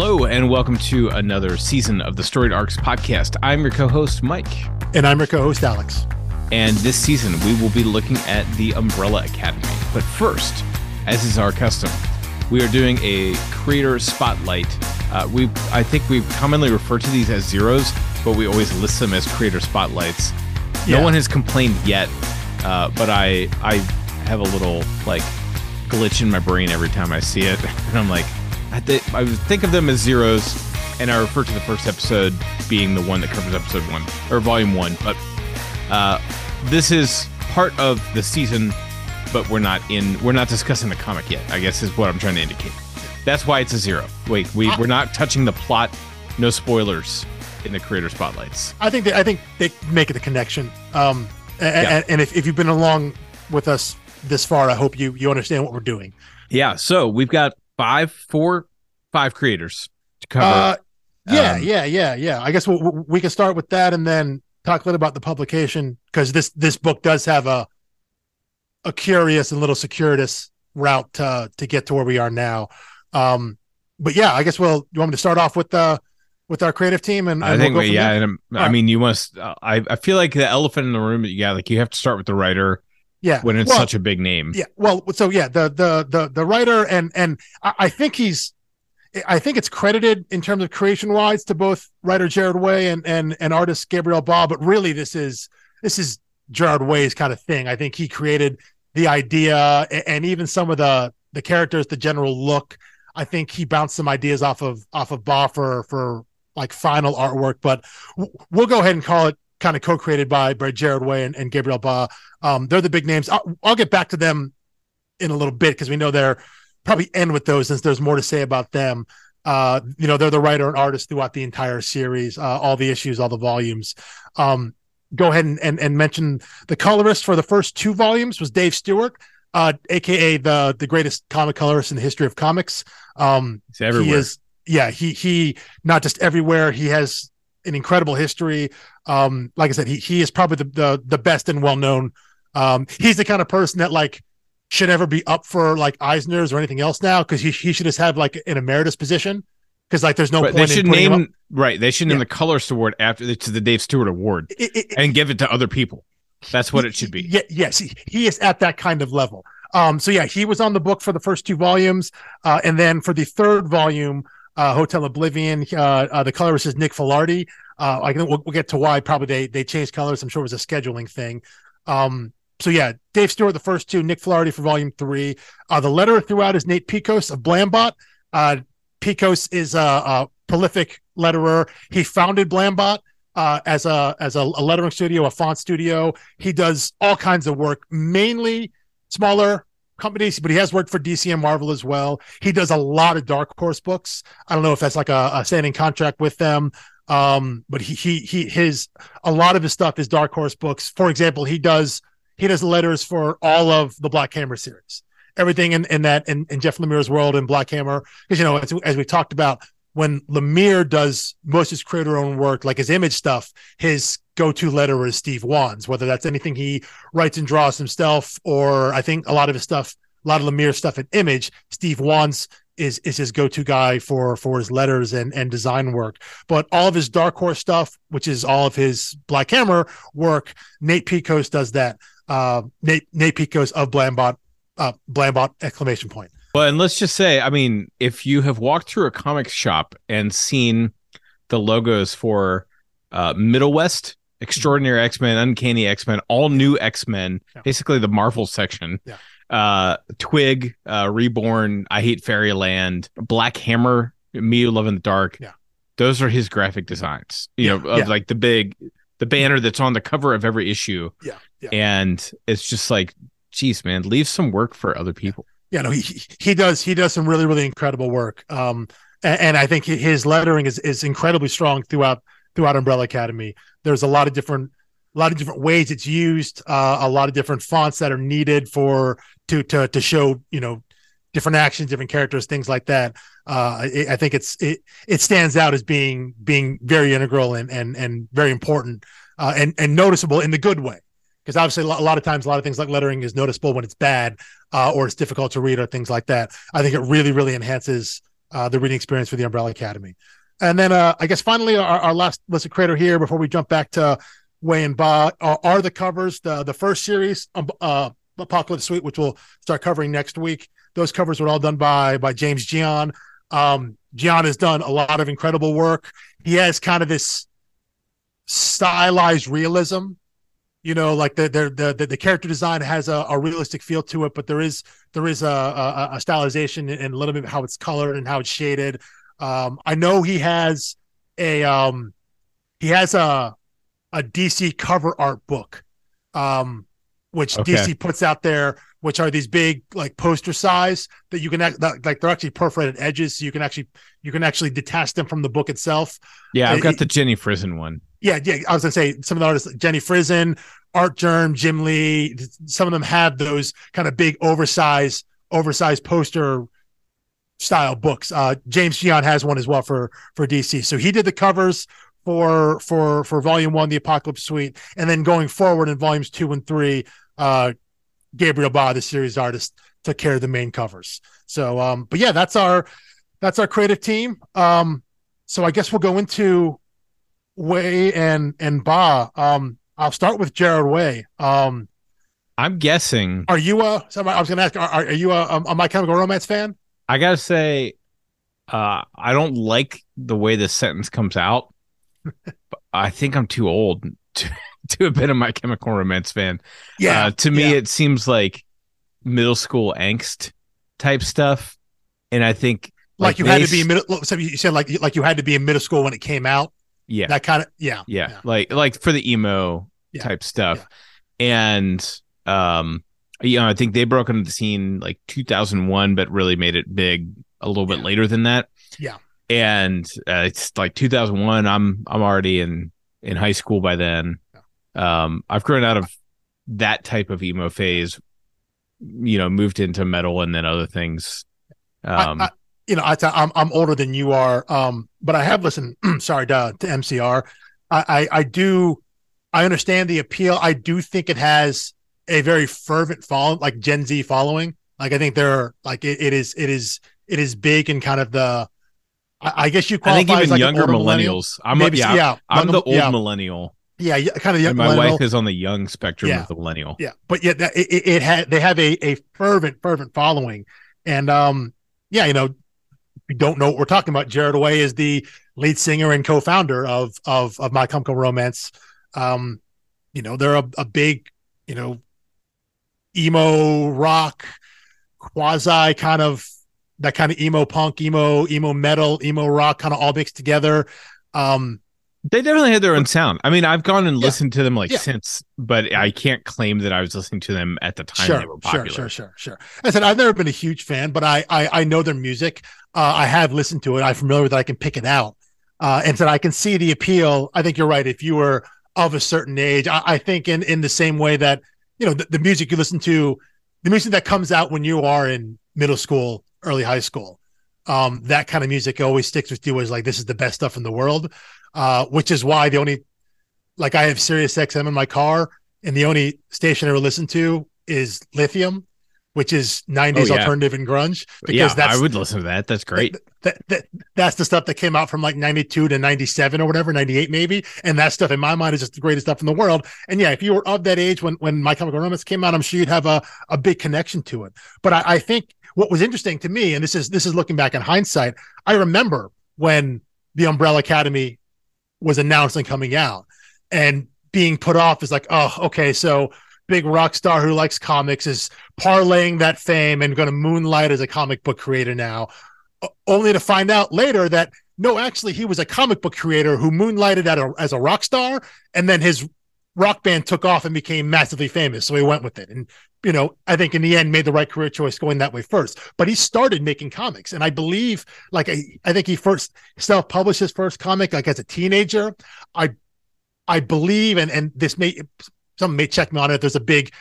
Hello, and welcome to another season of the Storied Arcs podcast. I'm your co host, Mike. And I'm your co host, Alex. And this season, we will be looking at the Umbrella Academy. But first, as is our custom, we are doing a creator spotlight. Uh, we, I think we commonly refer to these as zeros, but we always list them as creator spotlights. Yeah. No one has complained yet, uh, but I, I have a little like glitch in my brain every time I see it, and I'm like, I, th- I think of them as zeros, and I refer to the first episode being the one that covers episode one or volume one. But uh, this is part of the season, but we're not in. We're not discussing the comic yet. I guess is what I'm trying to indicate. That's why it's a zero. Wait, we we're not touching the plot. No spoilers in the creator spotlights. I think they, I think they make it a connection. Um, and, yeah. and if, if you've been along with us this far, I hope you you understand what we're doing. Yeah. So we've got five, four, five creators to cover. Uh, yeah, um, yeah, yeah, yeah. I guess we we can start with that and then talk a little about the publication because this this book does have a a curious and little circuitous route to to get to where we are now. Um, but yeah, I guess we'll. You want me to start off with the uh, with our creative team and, and I think we'll yeah, and I right. mean you must. Uh, I I feel like the elephant in the room. Yeah, like you have to start with the writer yeah, when it's well, such a big name. Yeah. Well, so yeah, the the the the writer and and I think he's I think it's credited in terms of creation wise to both writer Gerard Way and and and artist Gabriel Ba, but really this is this is Gerard Way's kind of thing. I think he created the idea and even some of the the characters, the general look. I think he bounced some ideas off of off of Ba for for like final artwork, but we'll go ahead and call it kind of co-created by by Gerard Way and, and Gabriel Ba. Um, they're the big names. I'll, I'll get back to them in a little bit because we know they're probably end with those since there's more to say about them. Uh, you know, they're the writer and artist throughout the entire series, uh, all the issues, all the volumes. Um, go ahead and, and, and mention the colorist for the first two volumes was Dave Stewart, uh, aka the the greatest comic colorist in the history of comics. Um, He's everywhere. He is, yeah, he he not just everywhere. He has an incredible history. Um, like I said, he he is probably the the, the best and well known. Um, he's the kind of person that like should ever be up for like Eisner's or anything else now because he he should just have like an emeritus position because like there's no right, point. They should name right. They should name yeah. the Colorist Award after to the Dave Stewart Award it, it, and give it to other people. That's what he, it should be. Yeah, yes, he, he is at that kind of level. Um, so yeah, he was on the book for the first two volumes, uh, and then for the third volume, uh, Hotel Oblivion, uh, uh, the colorist is Nick Filardi. Uh, I think we'll, we'll, get to why probably they they changed colors. I'm sure it was a scheduling thing. Um, so yeah, Dave Stewart the first two, Nick Filardi for volume three. Uh, the letterer throughout is Nate Piekos of Blambot. Piekos is a, a, prolific letterer. He founded Blambot as a as a, a, lettering studio, a font studio. He does all kinds of work, mainly smaller companies, but he has worked for DC and Marvel as well. He does a lot of Dark Horse books. I don't know if that's like a, a standing contract with them. Um, but he he he his a lot of his stuff is Dark Horse books. For example, he does he does letters for all of the Black Hammer series. Everything in, in that in, in Jeff Lemire's world in Black Hammer, because you know as, as we talked about, when Lemire does most of his creator own work, like his image stuff, his go-to letter is Steve Wands, whether that's anything he writes and draws himself, or I think a lot of his stuff, a lot of Lemire stuff in image, Steve Wands is is his go-to guy for for his letters and and design work. But all of his Dark Horse stuff, which is all of his Black Hammer work, Nate Piekos does that. Uh, Nate Nate Piekos of Blambot, uh, Blambot exclamation point. Well, and let's just say, I mean, if you have walked through a comic shop and seen the logos for uh, Middle West, Extraordinary X Men, Uncanny X Men, all new X Men, yeah. basically the Marvel section. Yeah. uh twig uh reborn i hate fairyland black hammer me love in the dark yeah. those are his graphic designs you know of like the big the banner that's on the cover of every issue. Yeah. and it's just like geez man leave some work for other people yeah no he he does he does some really really incredible work um and, and i think his lettering is is incredibly strong throughout throughout umbrella academy there's a lot of different a lot of different ways it's used, uh, a lot of different fonts that are needed for to to to show you know different actions, different characters, things like that. Uh, I, I think it's it it stands out as being being very integral and and and very important uh, and and noticeable in the good way. Because obviously, a lot of times, a lot of things like lettering is noticeable when it's bad uh, or it's difficult to read or things like that. I think it really, really enhances uh, the reading experience for the Umbrella Academy. And then uh, I guess finally our, our last list creator here before we jump back to Way and Ba are, are, the covers. The the first series, um, uh, Apocalypse Suite, which we'll start covering next week. Those covers were all done by by James Jean. Um, Jean has done a lot of incredible work. He has kind of this stylized realism you know like the the the, the character design has a, a, realistic feel to it but there is there is a, a, a stylization and a little bit how it's colored and how it's shaded. Um, i know he has a um he has a a dc cover art book. Um which okay. dc puts out there which are these big like poster size that you can act, like they're actually perforated edges so you can actually you can actually detach them from the book itself yeah i've got the jenny frison one yeah, yeah. I was gonna say some of the artists, Jenny Frison, Artgerm, Jim Lee. Some of them have those kind of big, oversized, oversized poster style books. Uh, James Jean has one as well for for DC. So he did the covers for for for Volume One, the Apocalypse Suite, and then going forward in Volumes Two and Three, uh, Gabriel Ba, the series artist, took care of the main covers. So, um, but yeah, that's our that's our creative team. Um, so I guess we'll go into Way and and Ba. Um, I'll start with Gerard Way. Um, I'm guessing. Are you a? I was going to ask. Are, are you a, a, My Chemical Romance fan? I gotta say, uh, I don't like the way this sentence comes out. I think I'm too old to, to have been a My Chemical Romance fan. Yeah. Uh, to me, yeah. it seems like middle school angst type stuff, and I think like, like you had to be middle. So you said like like you had to be in middle school when it came out. Yeah. That kind of yeah, yeah. Yeah. Like like for the emo yeah. type stuff. And um you know, I think they broke into the scene like 2001 but really made it big a little bit later than that. Yeah. And uh, it's like 2001 I'm I'm already in in high school by then. Um I've grown out of that type of emo phase you know moved into metal and then other things um I, I, you know, I t- I'm I'm older than you are, um, but I have listened. sorry, to, to MCR. I, I I do, I understand the appeal. I do think it has a very fervent follow, like Gen Z following. Like I think they're like it, it is it is it is big and kind of the. I, I guess you qualify I think even like younger millennials. I'm Maybe, yeah, yeah, I'm the old yeah. millennial. Yeah, kind of. And my wife is on the young spectrum yeah. of the millennial. Yeah, but yeah, it, it, it had they have a a fervent fervent following, and um, yeah, you know, we don't know what we're talking about, Gerard Way is the lead singer and co-founder of of of My Chemical Romance. Um, you know, they're a, a big, you know, emo rock, quasi kind of that kind of emo punk, emo, emo metal, emo rock, kind of all mixed together. Um, they definitely had their own sound. I mean, I've gone and yeah. listened to them like yeah. since, but I can't claim that I was listening to them at the time sure, they were popular. Sure, sure, sure, sure. I said I've never been a huge fan, but I I, I know their music. Uh, I have listened to it. I'm familiar with it. I can pick it out, uh, and said I can see the appeal. I think you're right. If you were of a certain age, I, I think in in the same way that you know the, the music you listen to, the music that comes out when you are in middle school, early high school, um, that kind of music always sticks with you as like this is the best stuff in the world uh, which is why the only like I have Sirius XM in my car, and the only station I ever listen to is Lithium, which is '90s oh, yeah. alternative and grunge. Because yeah, that's, I would listen to that. That's great. That, that, that, that's the stuff that came out from like '92 to '97 or whatever, '98 maybe, and that stuff in my mind is just the greatest stuff in the world. And yeah, if you were of that age when when My Chemical Romance came out, I'm sure you'd have a a big connection to it. But I, I think what was interesting to me, and this is this is looking back in hindsight, I remember when the Umbrella Academy was announced and coming out and being put off is like, oh, okay, so big rock star who likes comics is parlaying that fame and going to moonlight as a comic book creator now, only to find out later that no, actually, he was a comic book creator who moonlighted a, as a rock star, and then his rock band took off and became massively famous. So he went with it. And, you know, I think in the end made the right career choice going that way first. But he started making comics. And I believe, like, I, I think he first self published his first comic, like as a teenager. I, I believe, and, and this may, some may check me on it. There's a big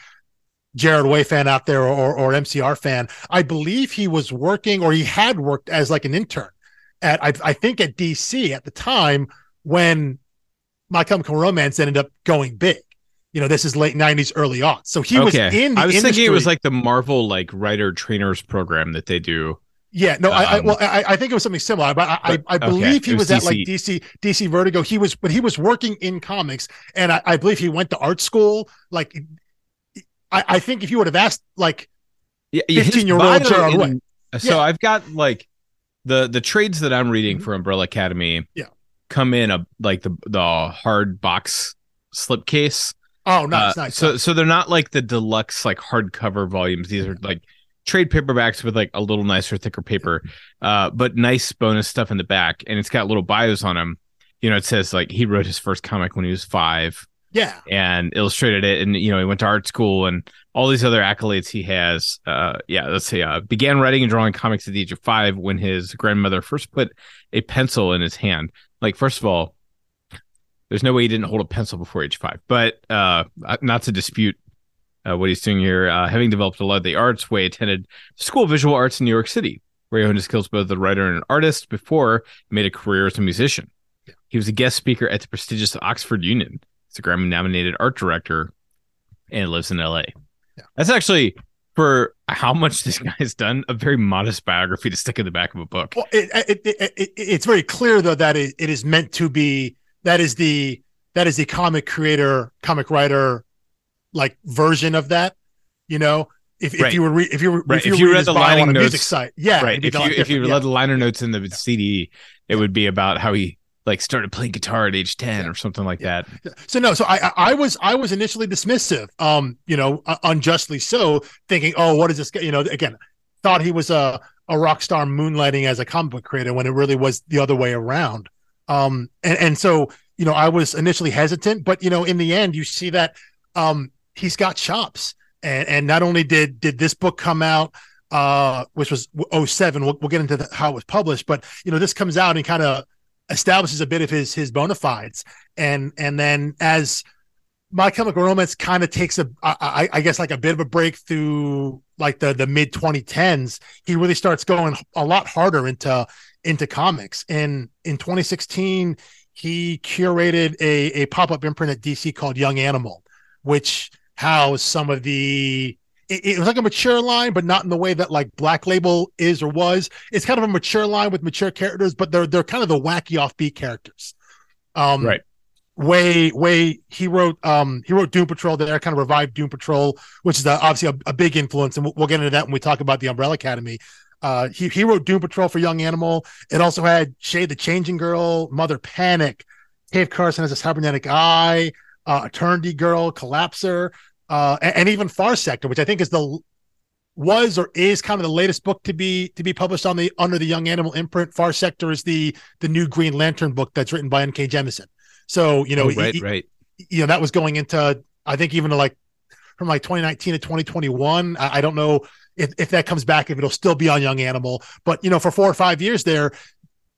Gerard Way fan out there or, or MCR fan. I believe he was working or he had worked as like an intern at, I, I think at DC at the time when my Chemical Romance ended up going big. You know, this is late '90s, early aughts. So he okay. was in. I was industry. thinking it was like the Marvel like writer trainers program that they do. Yeah, no, um, I, I, um, well, I, I, think it was something similar, but I, but, I, believe okay. he was, was at like DC, DC Vertigo. He was, but he was working in comics, and I, believe he went to art school. Like, I, think if you would have asked, like, fifteen year old Gerard So yeah. I've got like the the trades that I'm reading mm-hmm. for Umbrella Academy. Yeah, come in a like the the hard box slipcase. Oh, nice, uh, nice. So so they're not like the deluxe like hardcover volumes. These are like trade paperbacks with like a little nicer, thicker paper, uh, but nice bonus stuff in the back, and it's got little bios on them. You know, it says like he wrote his first comic when he was five. Yeah, and illustrated it, and you know he went to art school and all these other accolades he has. Uh, yeah, let's see. Uh, began writing and drawing comics at the age of five when his grandmother first put a pencil in his hand. Like, first of all, there's no way he didn't hold a pencil before age five. But uh, not to dispute uh, what he's doing here. Uh, having developed a lot of the arts, Way attended School of Visual Arts in New York City, where he honed his skills both as a writer and an artist before he made a career as a musician. He was a guest speaker at the prestigious Oxford Union. He's a Grammy-nominated art director and lives in L.A. Yeah. That's actually for how much this guy has done, a very modest biography to stick in the back of a book. Well, it, it, it, it's very clear though that it is meant to be that is the that is the comic creator, comic writer like version of that. You know, if, if you were re- if you were right. if you, if you read the lining notes, site, yeah, right. If you if you yeah. read the liner notes in the yeah. CD, it yeah. would be about how he like started playing guitar at age 10 or something like that. So no, so I I was I was initially dismissive, um, you know, unjustly so, thinking, oh, what is this? You know, again, thought he was a a rock star moonlighting as a comic book creator when it really was the other way around. Um, and, and so, you know, I was initially hesitant, but you know, in the end, you see that um, he's got chops. And, and not only did did this book come out, uh, which was 07, we'll, we'll get into the, how it was published, but you know, this comes out and kind of establishes a bit of his his bona fides. And and then as my Chemical Romance kind of takes a, I, I guess, like a bit of a breakthrough, like the the mid 2010s. He really starts going a lot harder into into comics. And in 2016, he curated a, a pop up imprint at DC called Young Animal, which housed some of the. It, it, was like a mature line, but not in the way that like Black Label is or was. It's kind of a mature line with mature characters, but they're they're kind of the wacky offbeat characters. Um, right. Way, way he wrote um he wrote Doom Patrol there, kind of revived Doom Patrol, which is a, obviously a, a, big influence, and we'll, we'll, get into that when we talk about the Umbrella Academy. Uh, he he wrote Doom Patrol for Young Animal. It also had Shade the Changing Girl, Mother Panic, Cave Carson has a cybernetic eye, uh, Eternity Girl, Collapser, uh, and, and, even Far Sector, which I think is the was or is kind of the latest book to be to be published on the under the Young Animal imprint. Far Sector is the the new Green Lantern book that's written by N.K. Jemisin. So you know, oh, right, he, right. You know that was going into I think even like from like 2019 to 2021. I, I don't know if, if that comes back, if it'll still be on Young Animal. But you know, for four or five years there,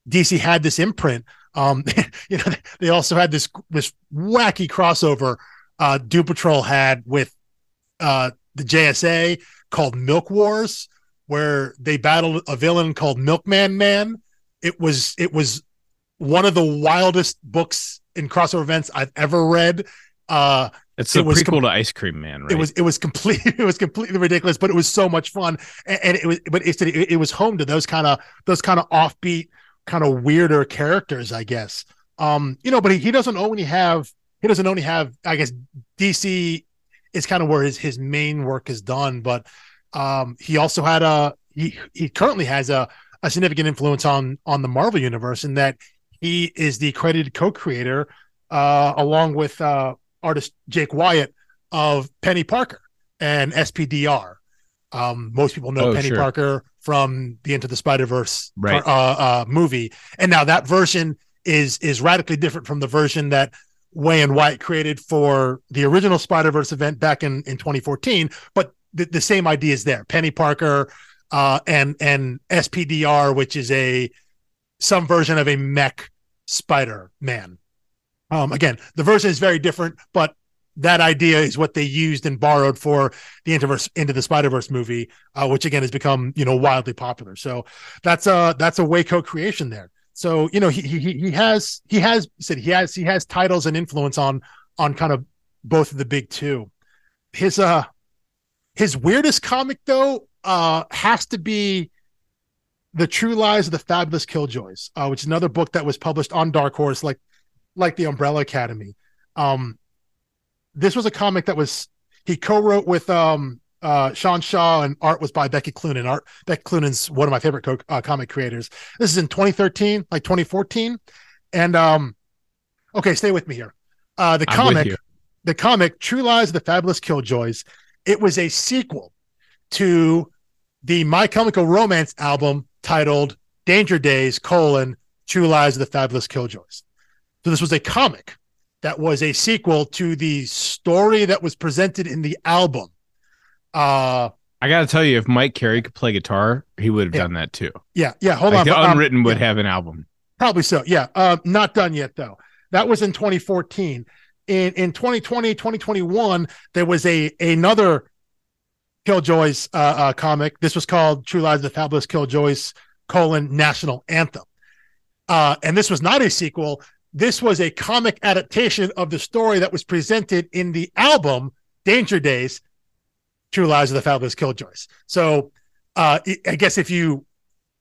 DC had this imprint. Um, you know, they also had this this wacky crossover uh Doom Patrol had with uh the JSA called Milk Wars, where they battled a villain called Milkman Man. It was it was one of the wildest books in crossover events I've ever read. Uh, it's it was prequel com- to Ice Cream Man, right? It was it was complete it was completely ridiculous, but it was so much fun, and, and it was but it, it, it was home to those kind of those kind of offbeat, kind of weirder characters, I guess. Um, you know, but he, he doesn't only have he doesn't only have I guess DC is kind of where his his main work is done, but um, he also had a he he currently has a a significant influence on on the Marvel universe in that he is the credited co-creator uh, along with uh, artist Jake Wyatt of Penny Parker and SPDR. Um, most people know oh, Penny sure. Parker from the Into the Spider Verse right. uh, uh, movie, and now that version is is radically different from the version that Way and Wyatt created for the original Spider Verse event back in in 2014. But the, the same idea is there. Penny Parker uh, and and SPDR, which is a some version of a mech Spider Man. Um, again, the version is very different, but that idea is what they used and borrowed for the Interverse into the Spider Verse movie, uh, which again has become you know wildly popular. So that's a that's a Waco creation there. So you know he he he has he has said he has he has titles and influence on on kind of both of the big two. His uh his weirdest comic though uh has to be The True Lies of the Fabulous Killjoys, uh, which is another book that was published on Dark Horse, like like the Umbrella Academy. Um, this was a comic that was he co-wrote with um, uh, Sean Shaw, and art was by Becky Cloonan. Art Becky Cloonan's one of my favorite co- uh, comic creators. This is in 2013, like 2014, and um, okay, stay with me here. Uh, the comic, the comic, True Lies of the Fabulous Killjoys. It was a sequel to the My Chemical Romance album titled Danger Days: colon True Lies of the Fabulous Killjoys. So this was a comic that was a sequel to the story that was presented in the album. Uh I got to tell you, if Mike Carey could play guitar, he would have yeah. done that too. Yeah, yeah. Hold like on. The Unwritten um, would yeah. have an album. Probably so. Yeah. Uh, not done yet though. That was in 2014. In in 2020, 2021, there was a another Killjoys uh, uh, comic. This was called True Lies of the Fabulous Killjoys: colon National Anthem. Uh, and this was not a sequel. This was a comic adaptation of the story that was presented in the album Danger Days, True Lies of the Fabulous Killjoys. So uh, I guess if you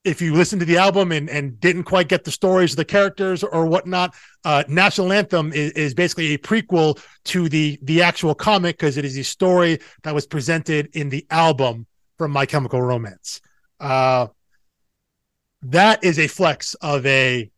if you listen to the album and, and didn't quite get the stories of the characters or whatnot, uh, National Anthem is, is basically a prequel to the the actual comic because it is a story that was presented in the album from My Chemical Romance. Uh, that is a flex of a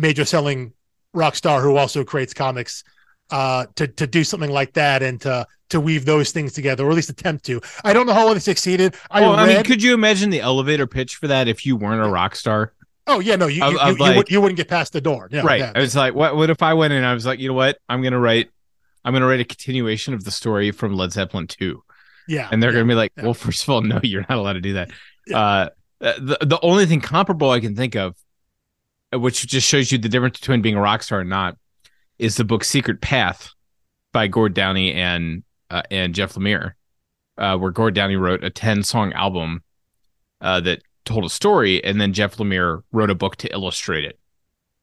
major selling rock star who also creates comics uh, to to do something like that and to to weave those things together, or at least attempt to. I don't know how well they succeeded. I, well, read... I mean, could you imagine the elevator pitch for that if you weren't a rock star? Oh yeah, no, you of, you, of you, like, would, you, wouldn't get past the door. Yeah, right. Yeah. It's like what what if I went in I was like, you know what? I'm gonna write I'm gonna write a continuation of the story from Led Zeppelin 2. Yeah. And they're yeah, gonna be like, well, first of all, no, you're not allowed to do that. Uh, the the only thing comparable I can think of, which just shows you the difference between being a rock star and not, is the book Secret Path by Gord Downie and uh, and Jeff Lemire, uh, where Gord Downie wrote a ten song album uh, that told a story, and then Jeff Lemire wrote a book to illustrate it,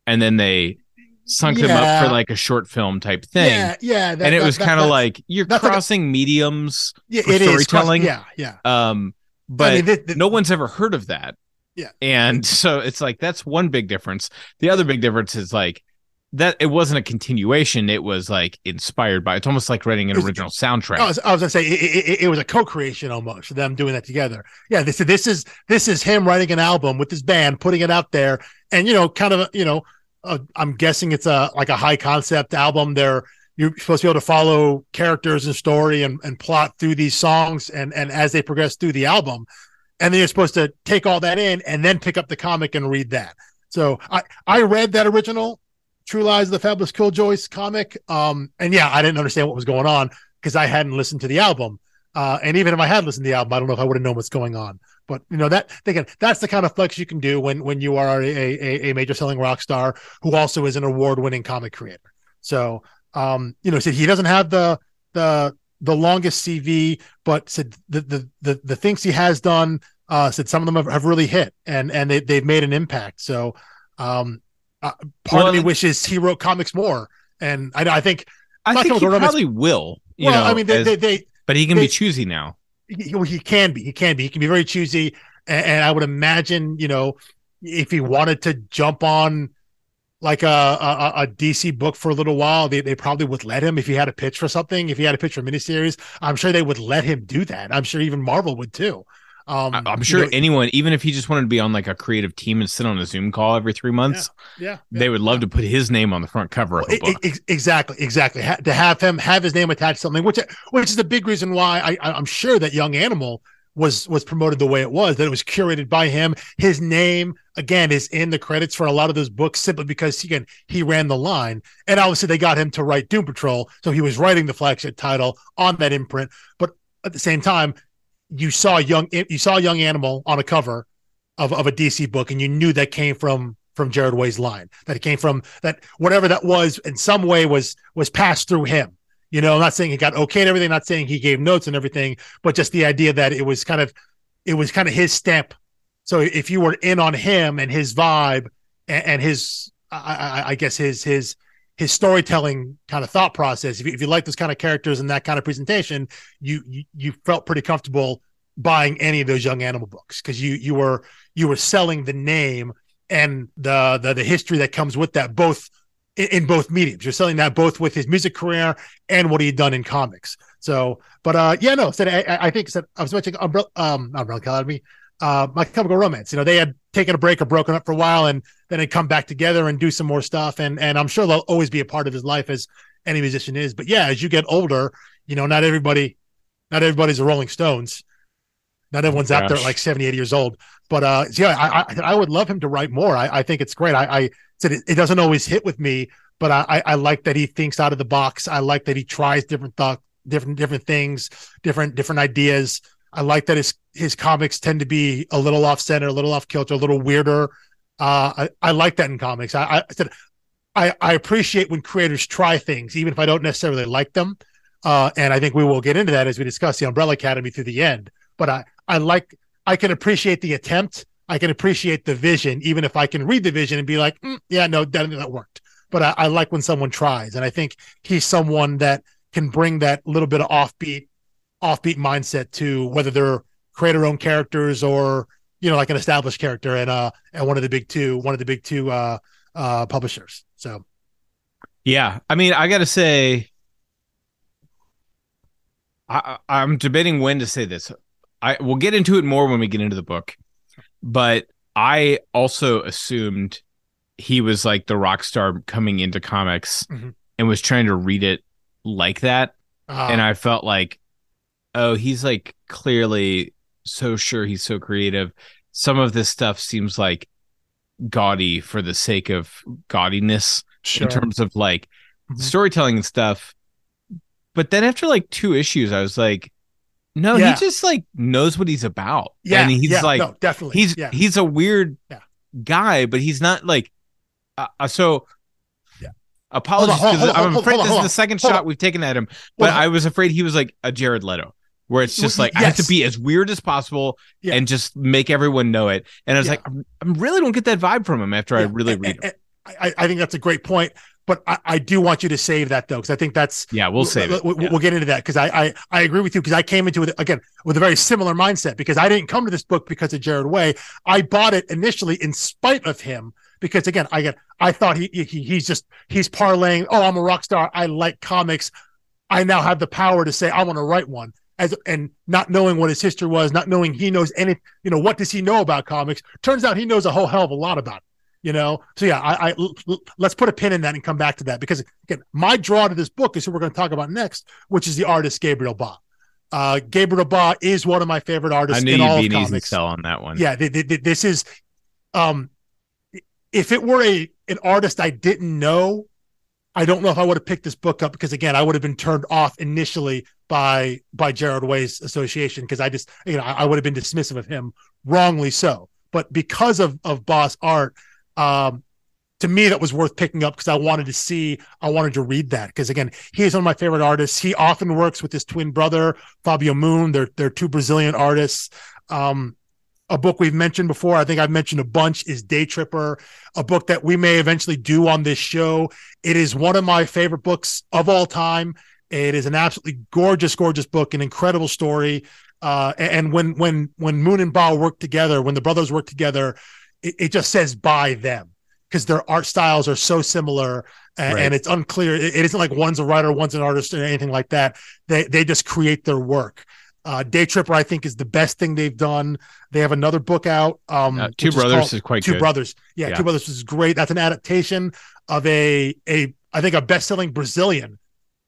and then they sunk yeah. them up for like a short film type thing. Yeah, yeah. That, and it that, was kind of like you're crossing like a, mediums yeah, for storytelling. Is, yeah, yeah. Um, but I mean, no one's ever heard of that. Yeah. And so it's like that's one big difference. The other big difference is like that it wasn't a continuation. It was like inspired by. It's almost like writing an original soundtrack. I was, I was gonna say it, it, it, was a co-creation almost. Them doing that together. Yeah, this this is this is him writing an album with his band, putting it out there, and you know, kind of you know, uh, I'm guessing it's a like a high concept album. They're you're supposed to be able to follow characters and story and, and plot through these songs and and as they progress through the album, and then you're supposed to take all that in and then pick up the comic and read that. So I I read that original True Lies of the Fabulous Killjoys comic. Um, and yeah, I didn't understand what was going on because I hadn't listened to the album. Uh, and even if I had listened to the album, I don't know if I would have known what's going on. But you know that again, that's the kind of flex you can do when when you are a, a, a major selling rock star who also is an award winning comic creator. So um, you know, said he doesn't have the the the longest CV, but said the the the, the things he has done, uh, said some of them have, have really hit and and they they've made an impact. So um, uh, part well, of me wishes he wrote comics more, and I, I think I think he probably will. well, know, I mean, they, as, they, they, but he can they, be choosy now. He, he, can be. He can be. He can be very choosy, and, and, I would imagine, you know, if he wanted to jump on like a, a, a DC book for a little while, they, they probably would let him if he had a pitch for something. If he had a pitch for a miniseries, I'm sure they would let him do that. I'm sure even Marvel would too. Um, I'm sure you know, anyone, even if he just wanted to be on like a creative team and sit on a Zoom call every three months, yeah, yeah, they would love yeah. to put his name on the front cover of a book. It, it, exactly, exactly. Ha- to have him have his name attached to something, which which is the big reason why I, I'm sure that Young Animal was was promoted the way it was. That it was curated by him. His name again is in the credits for a lot of those books simply because again he ran the line, and obviously they got him to write Doom Patrol, so he was writing the flagship title on that imprint. But at the same time, you saw young you saw a young animal on a cover of, of a DC book and you knew that came from from Gerard Way's line that it came from that whatever that was in some way was was passed through him you know I'm not saying he got okay and everything not saying he gave notes and everything but just the idea that it was kind of it was kind of his stamp so if you were in on him and his vibe and, and his I, I, guess his his his storytelling kind of thought process. If you, if you like those kind of characters and that kind of presentation, you, you, you felt pretty comfortable buying any of those young animal books because you you were you were selling the name and the the, the history that comes with that both in, in, both mediums. You're selling that both with his music career and what he had done in comics. So but uh yeah no so I, I think said I was mentioning umbrella um umbrella academy uh my chemical romance. You know they had taken a break or broken up for a while and then they come back together and do some more stuff. And and i'm sure they'll always be a part of his life as any musician is. But yeah as you get older you know not everybody not everybody's a rolling stones. Not everyone's out there like 70, 80 years old. But uh, yeah, I, I, I would love him to write more. I, I think it's great. I, I said it, it, doesn't always hit with me, but I, I like that he thinks out of the box. I like that he tries different thought, different different things, different different ideas. I like that his his comics tend to be a little off center, a little off kilter, a little weirder. Uh, I, I like that in comics. I, I said I, I appreciate when creators try things, even if I don't necessarily like them. Uh, and I think we will get into that as we discuss the Umbrella Academy through the end. But I, I like I can appreciate the attempt. I can appreciate the vision, even if I can read the vision and be like, mm, yeah, no, that, that worked. But I, I like when someone tries, and I think he's someone that can bring that little bit of offbeat, offbeat mindset to whether they're creator own characters or you know like an established character and uh and one of the big two, one of the big two uh uh publishers. So, yeah, I mean, I got to say. I, I'm debating when to say this. I we'll get into it more when we get into the book, but I also assumed he was like the rock star coming into comics mm-hmm. and was trying to read it like that, uh, and I felt like, oh, he's like clearly so sure he's so creative. Some of this stuff seems like gaudy for the sake of gaudiness sure. in terms of like mm-hmm. storytelling and stuff. But then after like two issues, I was like, no, yeah. he just like knows what he's about. Yeah, and he's yeah, like, no, definitely, he's yeah. he's a weird guy, but he's not like. Uh, uh so, yeah. Apologies because I'm afraid this is the second shot we've taken at him, but I was afraid he was like a Jared Leto, where it's just like yes. I have to be as weird as possible and just make everyone know it. And I was like, I really don't get that vibe from him after I really read him. I, I think that's a great point but I, I, do want you to save that though because I think that's yeah we'll save it. We'll, yeah. we'll get into that because I, I I agree with you because I came into it again with a very similar mindset because I didn't come to this book because of Gerard Way. I bought it initially in spite of him because again I get I thought he, he he's just he's parlaying oh I'm a rock star. I like comics. I now have the power to say I want to write one. As and not knowing what his history was not knowing he knows any you know what does he know about comics? Turns out he knows a whole hell of a lot about it you know? So yeah I, I let's put a pin in that and come back to that because again my draw to this book is who we're going to talk about next which is the artist gabriel ba. Uh, gabriel ba is one of my favorite artists I knew in you'd all be comics. sell on that one. Yeah they, they, they, this is um if it were a an artist i didn't know i don't know if i would have picked this book up because again i would have been turned off initially by by gerard way's association because i just you know I, I would have been dismissive of him wrongly so. But because of of Ba's art um, to me that was worth picking up because I wanted to see, I wanted to read that because again, he is one of my favorite artists. He often works with his twin brother Fabio Moon. They're they're two Brazilian artists. Um, a book we've mentioned before, I think I've mentioned a bunch, is Day Tripper, a book that we may eventually do on this show. It is one of my favorite books of all time. It is an absolutely gorgeous, gorgeous book, an incredible story. Uh, and when when when Moon and Ba work together, when the brothers work together, it, it just says by them because their art styles are so similar and, right. and it's unclear. It, it isn't like one's a writer, one's an artist, or anything like that. They they just create their work. Uh, Day Tripper, I think, is the best thing they've done. They have another book out. Um, uh, Two Brothers is, is, quite Two good. Brothers, yeah, yeah, Two Brothers is great. That's an adaptation of a a I think a best selling Brazilian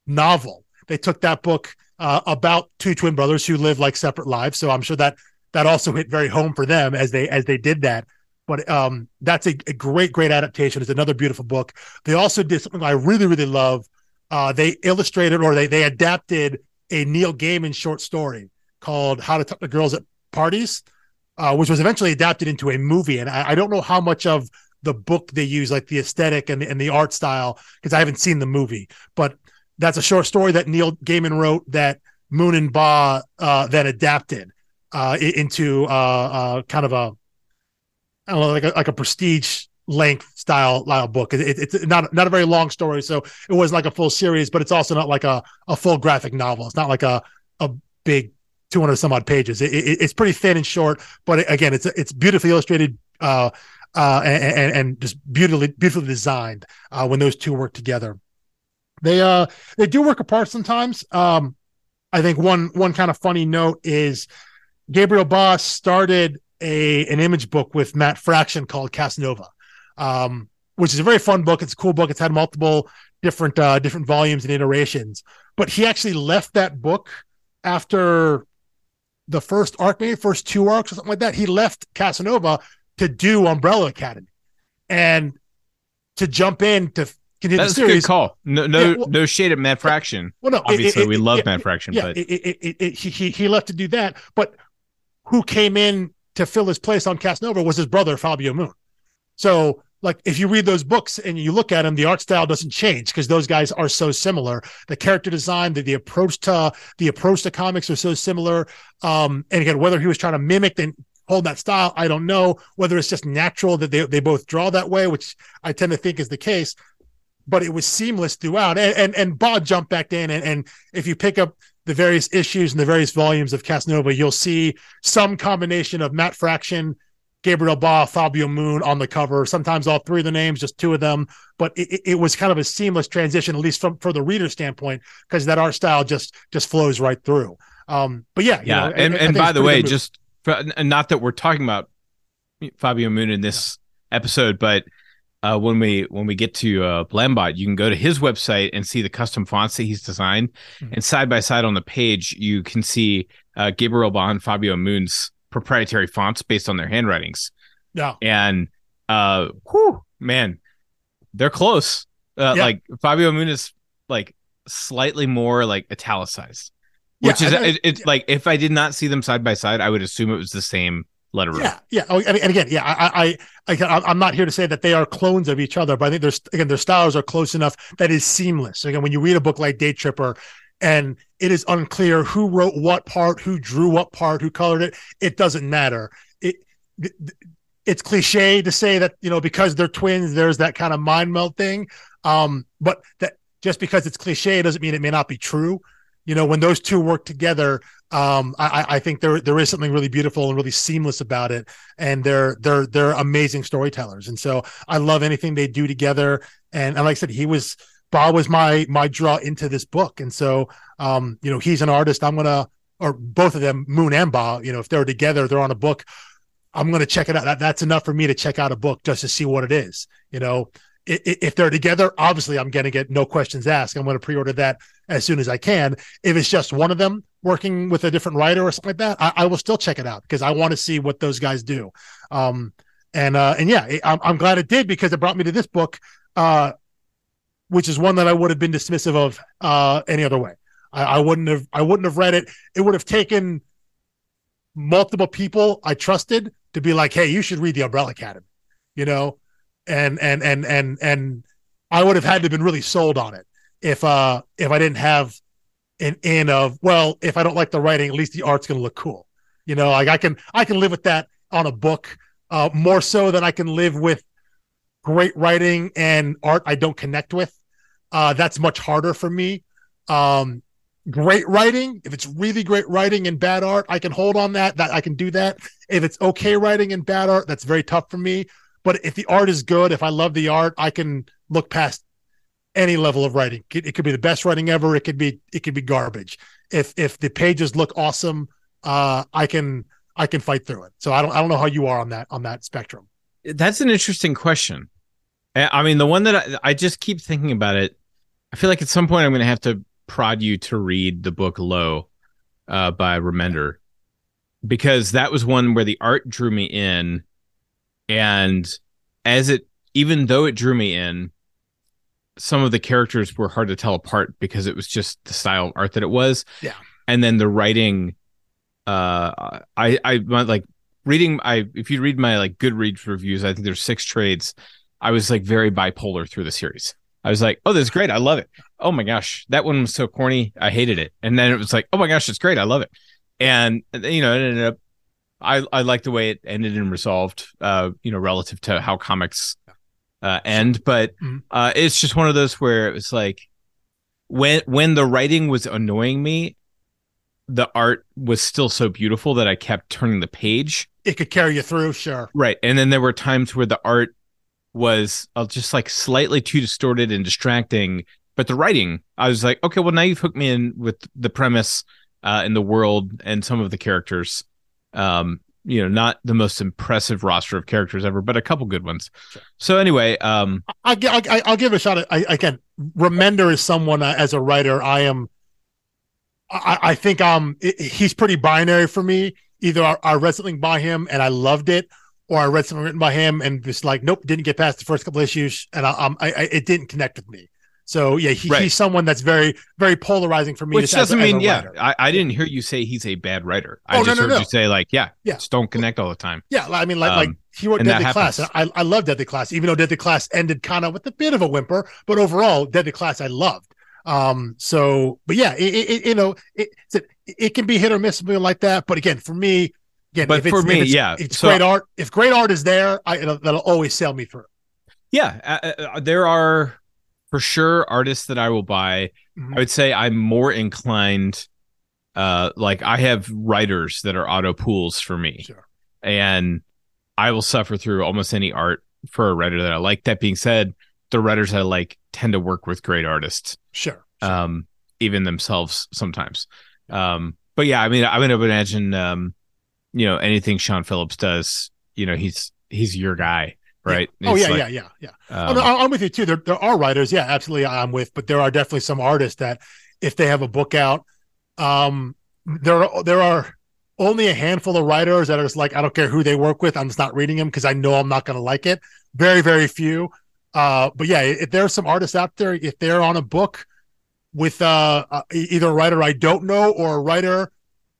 novel. They took that book uh, about two twin brothers who live like separate lives. So I'm sure that that also hit very home for them as they as they did that but um, that's a, a, great, great adaptation. It's another beautiful book. They also did something I really, really love. Uh, they illustrated or they they adapted a Neil Gaiman short story called "How to Talk to Girls at Parties," uh, which was eventually adapted into a movie. And I, I, don't know how much of the book they use, like the aesthetic and, and the art style, because I haven't seen the movie. But that's a short story that Neil Gaiman wrote that Moon and Ba uh, then adapted uh, into uh, uh, kind of a I don't know, like a, like a prestige length style style book. It, it, it's not not a very long story, so it wasn't like a full series, but it's also not like a, a full graphic novel. It's not like a a big 200 some odd pages. It, it, it's pretty thin and short, but again, it's it's beautifully illustrated. Uh, uh, and, and just beautifully beautifully designed uh, when those two work together. They uh they do work apart sometimes. Um, I think one one kind of funny note is Gabriel Boss started a an image book with Matt Fraction called Casanova, um, which is a very fun book. It's a cool book. It's had multiple different uh, different volumes and iterations. But he actually left that book after the first arc, maybe first two arcs or something like that. He left Casanova to do Umbrella Academy and to jump in to continue That's the series. a good call. No, no, yeah, well, no shade at Matt Fraction. Well, no, obviously it, it, we love Matt Fraction, yeah, but he, he he left to do that. But who came in to fill his place on Casanova was his brother Fabio Moon. So like if you read those books and you look at them, the art style doesn't change because those guys are so similar. The character design, the, the approach to the approach to comics are so similar. Um, and again, whether he was trying to mimic and hold that style, I don't know. Whether it's just natural that they, they both draw that way, which I tend to think is the case. But it was seamless throughout. And and, and Ba jumped back in and, and if you pick up the various issues and the various volumes of Casanova, you'll see some combination of Matt Fraction Gabriel Ba, Fabio Moon on the cover. Sometimes all three of the names, just two of them. But it, it was kind of a seamless transition, at least from for the reader standpoint, because that art style just just flows right through. Um, but yeah, yeah. Know, and, and by the way, just for, not that we're talking about Fabio Moon in this yeah. episode, but uh, when we when we get to uh, Blambot, you can go to his website and see the custom fonts that he's designed, mm-hmm. and side by side on the page, you can see uh, Gabriel Bond, Fabio Moon's proprietary fonts based on their handwritings. Yeah. And uh whew, man, they're close. Uh, yeah. like Fabio Moon is like slightly more like italicized. Which yeah, is it's it, yeah. like if I did not see them side by side, I would assume it was the same Yeah, yeah. Oh, and, again, yeah, I, I, I, am not here to say that they are clones of each other, but I think there's again their styles are close enough that is seamless. Again, when you read a book like Day Tripper, and it is unclear who wrote what part, who drew what part, who colored it. It doesn't matter. It, it it's cliche to say that you know because they're twins, there's that kind of mind meld thing. Um, but that just because it's cliche doesn't mean it may not be true. You know, when those two work together, um, I, I think there there is something really beautiful and really seamless about it, and they're they're they're amazing storytellers. And so I love anything they do together. And, and like I said, he was Ba was my my draw into this book, and so um, you know he's an artist. I'm gonna, or both of them, Moon and Ba. You know, if they're together, they're on a book. I'm gonna check it out. That, that's enough for me to check out a book just to see what it is. You know, if, they're together, obviously I'm gonna get no questions asked. I'm gonna pre-order that as soon as I can. If it's just one of them working with a different writer or something like that, I, I will still check it out because I want to see what those guys do. Um, and uh, and yeah, I'm, I'm glad it did because it brought me to this book. Uh, which is one that I would have been dismissive of uh, any other way. I, I wouldn't have I wouldn't have read it. It would have taken multiple people I trusted to be like, hey, you should read the Umbrella Academy, you know, and and and and and I would have had to have been really sold on it if uh if I didn't have an in of well, if I don't like the writing, at least the art's gonna look cool. You know, like I can I can live with that on a book uh more so than I can live with great writing and art I don't connect with. Uh, that's much harder for me. Um, great writing, if it's really great writing and bad art, I can hold on that. That I can do that. If it's okay writing and bad art, that's very tough for me. But if the art is good, if I love the art, I can look past any level of writing. It, could be the best writing ever. It could be it could be garbage. If if the pages look awesome, uh, I can I can fight through it. So I don't I don't know how you are on that on that spectrum. That's an interesting question. I mean, the one that I, I just keep thinking about it I feel like at some point I'm going to have to prod you to read the book Low uh, by Remender because that was one where the art drew me in, and as it even though it drew me in, some of the characters were hard to tell apart because it was just the style of art that it was. Yeah, and then the writing. Uh, I I like reading. I if you read my like Goodreads reviews, I think there's six trades. I was like very bipolar through the series. I was like, oh, this is great. I love it. Oh my gosh, that one was so corny. I hated it. And then it was like, oh my gosh, it's great. I love it. And you know, it ended up. I I like the way it ended and resolved. Uh, you know, relative to how comics uh, end, but mm-hmm. uh, it's just one of those where it was like when when the writing was annoying me, the art was still so beautiful that I kept turning the page. It could carry you through, sure. Right. And then there were times where the art was uh, just like slightly too distorted and distracting. But the writing, I was like, okay, well, now you've hooked me in with the premise uh, and the world and some of the characters. Um, you know, not the most impressive roster of characters ever, but a couple good ones. Sure. So anyway, um, I, I, I'll give a shot. At, I, again, Remender is someone uh, as a writer. I am. I, I think um he's pretty binary for me. Either I, I read something by him and I loved it, or I read something written by him and just like, nope, didn't get past the first couple issues, and I, um, I, I it didn't connect with me. So yeah, he, right. he's someone that's very very polarizing for me. To say. Which doesn't as, mean as yeah. I, I, didn't hear you say he's a bad writer. I oh, just no, no, heard no. you say like yeah, yeah, just don't connect all the time. Yeah, I mean like um, like he wrote Deadly Class. And I I love Deadly Class, even though Deadly Class ended kind of with a bit of a whimper, but overall Deadly Class I loved. Um, so but yeah, it, it, you know it, it can be hit or miss something like that. But again, for me, again, but for me, it's, yeah, it's so, great art. If great art is there, I that'll always sell me through. Yeah, uh, uh there are for sure artists that I will buy. Mm-hmm. I would say I'm more inclined uh like I have writers that are auto pools for me. Sure. And I will suffer through almost any art for a writer that I like. That being said, the writers I like tend to work with great artists. Sure. sure. Um even themselves sometimes. Um but yeah, I mean I would imagine um you know anything Sean Phillips does, you know, he's he's your guy right? Yeah. Oh yeah, like, yeah, yeah, yeah, um, oh, no, I'm with you too. There, there are writers, yeah, absolutely. I'm with, but there are definitely some artists that, if they have a book out, um, there are there are only a handful of writers that are just like, I don't care who they work with, I'm just not reading them because I know I'm not going to like it. Very, very few. Uh, but yeah, if there's some artists out there, if they're on a book with uh, uh either a writer I don't know or a writer,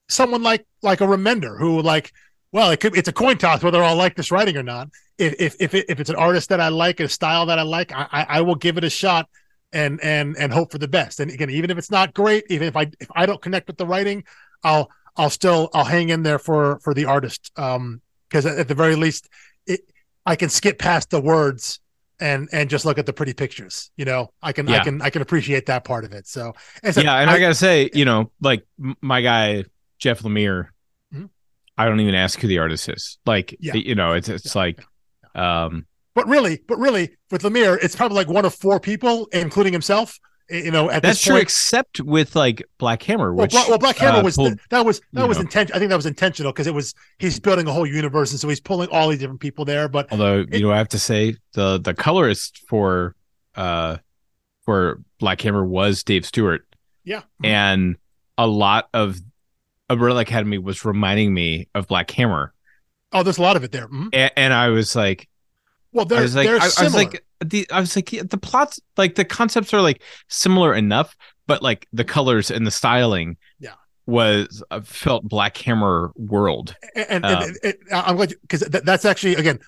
someone like like a Remender who like well, it could, it's a coin toss whether I'll like this writing or not. If if if, it, if it's an artist that I like, a style that I like, I, I, I will give it a shot and and and hope for the best. And again, even if it's not great, even if I if I don't connect with the writing, I'll I'll still I'll hang in there for for the artist. Um, because at the very least, it I can skip past the words and and just look at the pretty pictures. You know, I can yeah. I can I can appreciate that part of it. So, and so yeah, and I, I gotta say, you know, like my guy Jeff Lemire I don't even ask who the artist is. Like, yeah. you know, it's it's yeah. like, um, but really, but really, with Lemire, it's probably like one of four people, including himself. You know, at that's true, point. except with like Black Hammer. Which, well, well Black Hammer uh, was pulled, the, that was that was intentional. I think that was intentional because it was he's building a whole universe, and so he's pulling all these different people there. But although it, you know, I have to say the the colorist for uh for Black Hammer was Dave Stewart. Yeah, and a lot of Umbrella Academy was reminding me of Black Hammer. Oh, there's a lot of it there. Mm-hmm. And, and, I was like, well, they're, I was like, I, I, was like, the, I was like, the plots, like the concepts are like similar enough, but like the colors and the styling, yeah, was uh, felt Black Hammer world. And, and, um, and, and I'm glad because th- that's actually again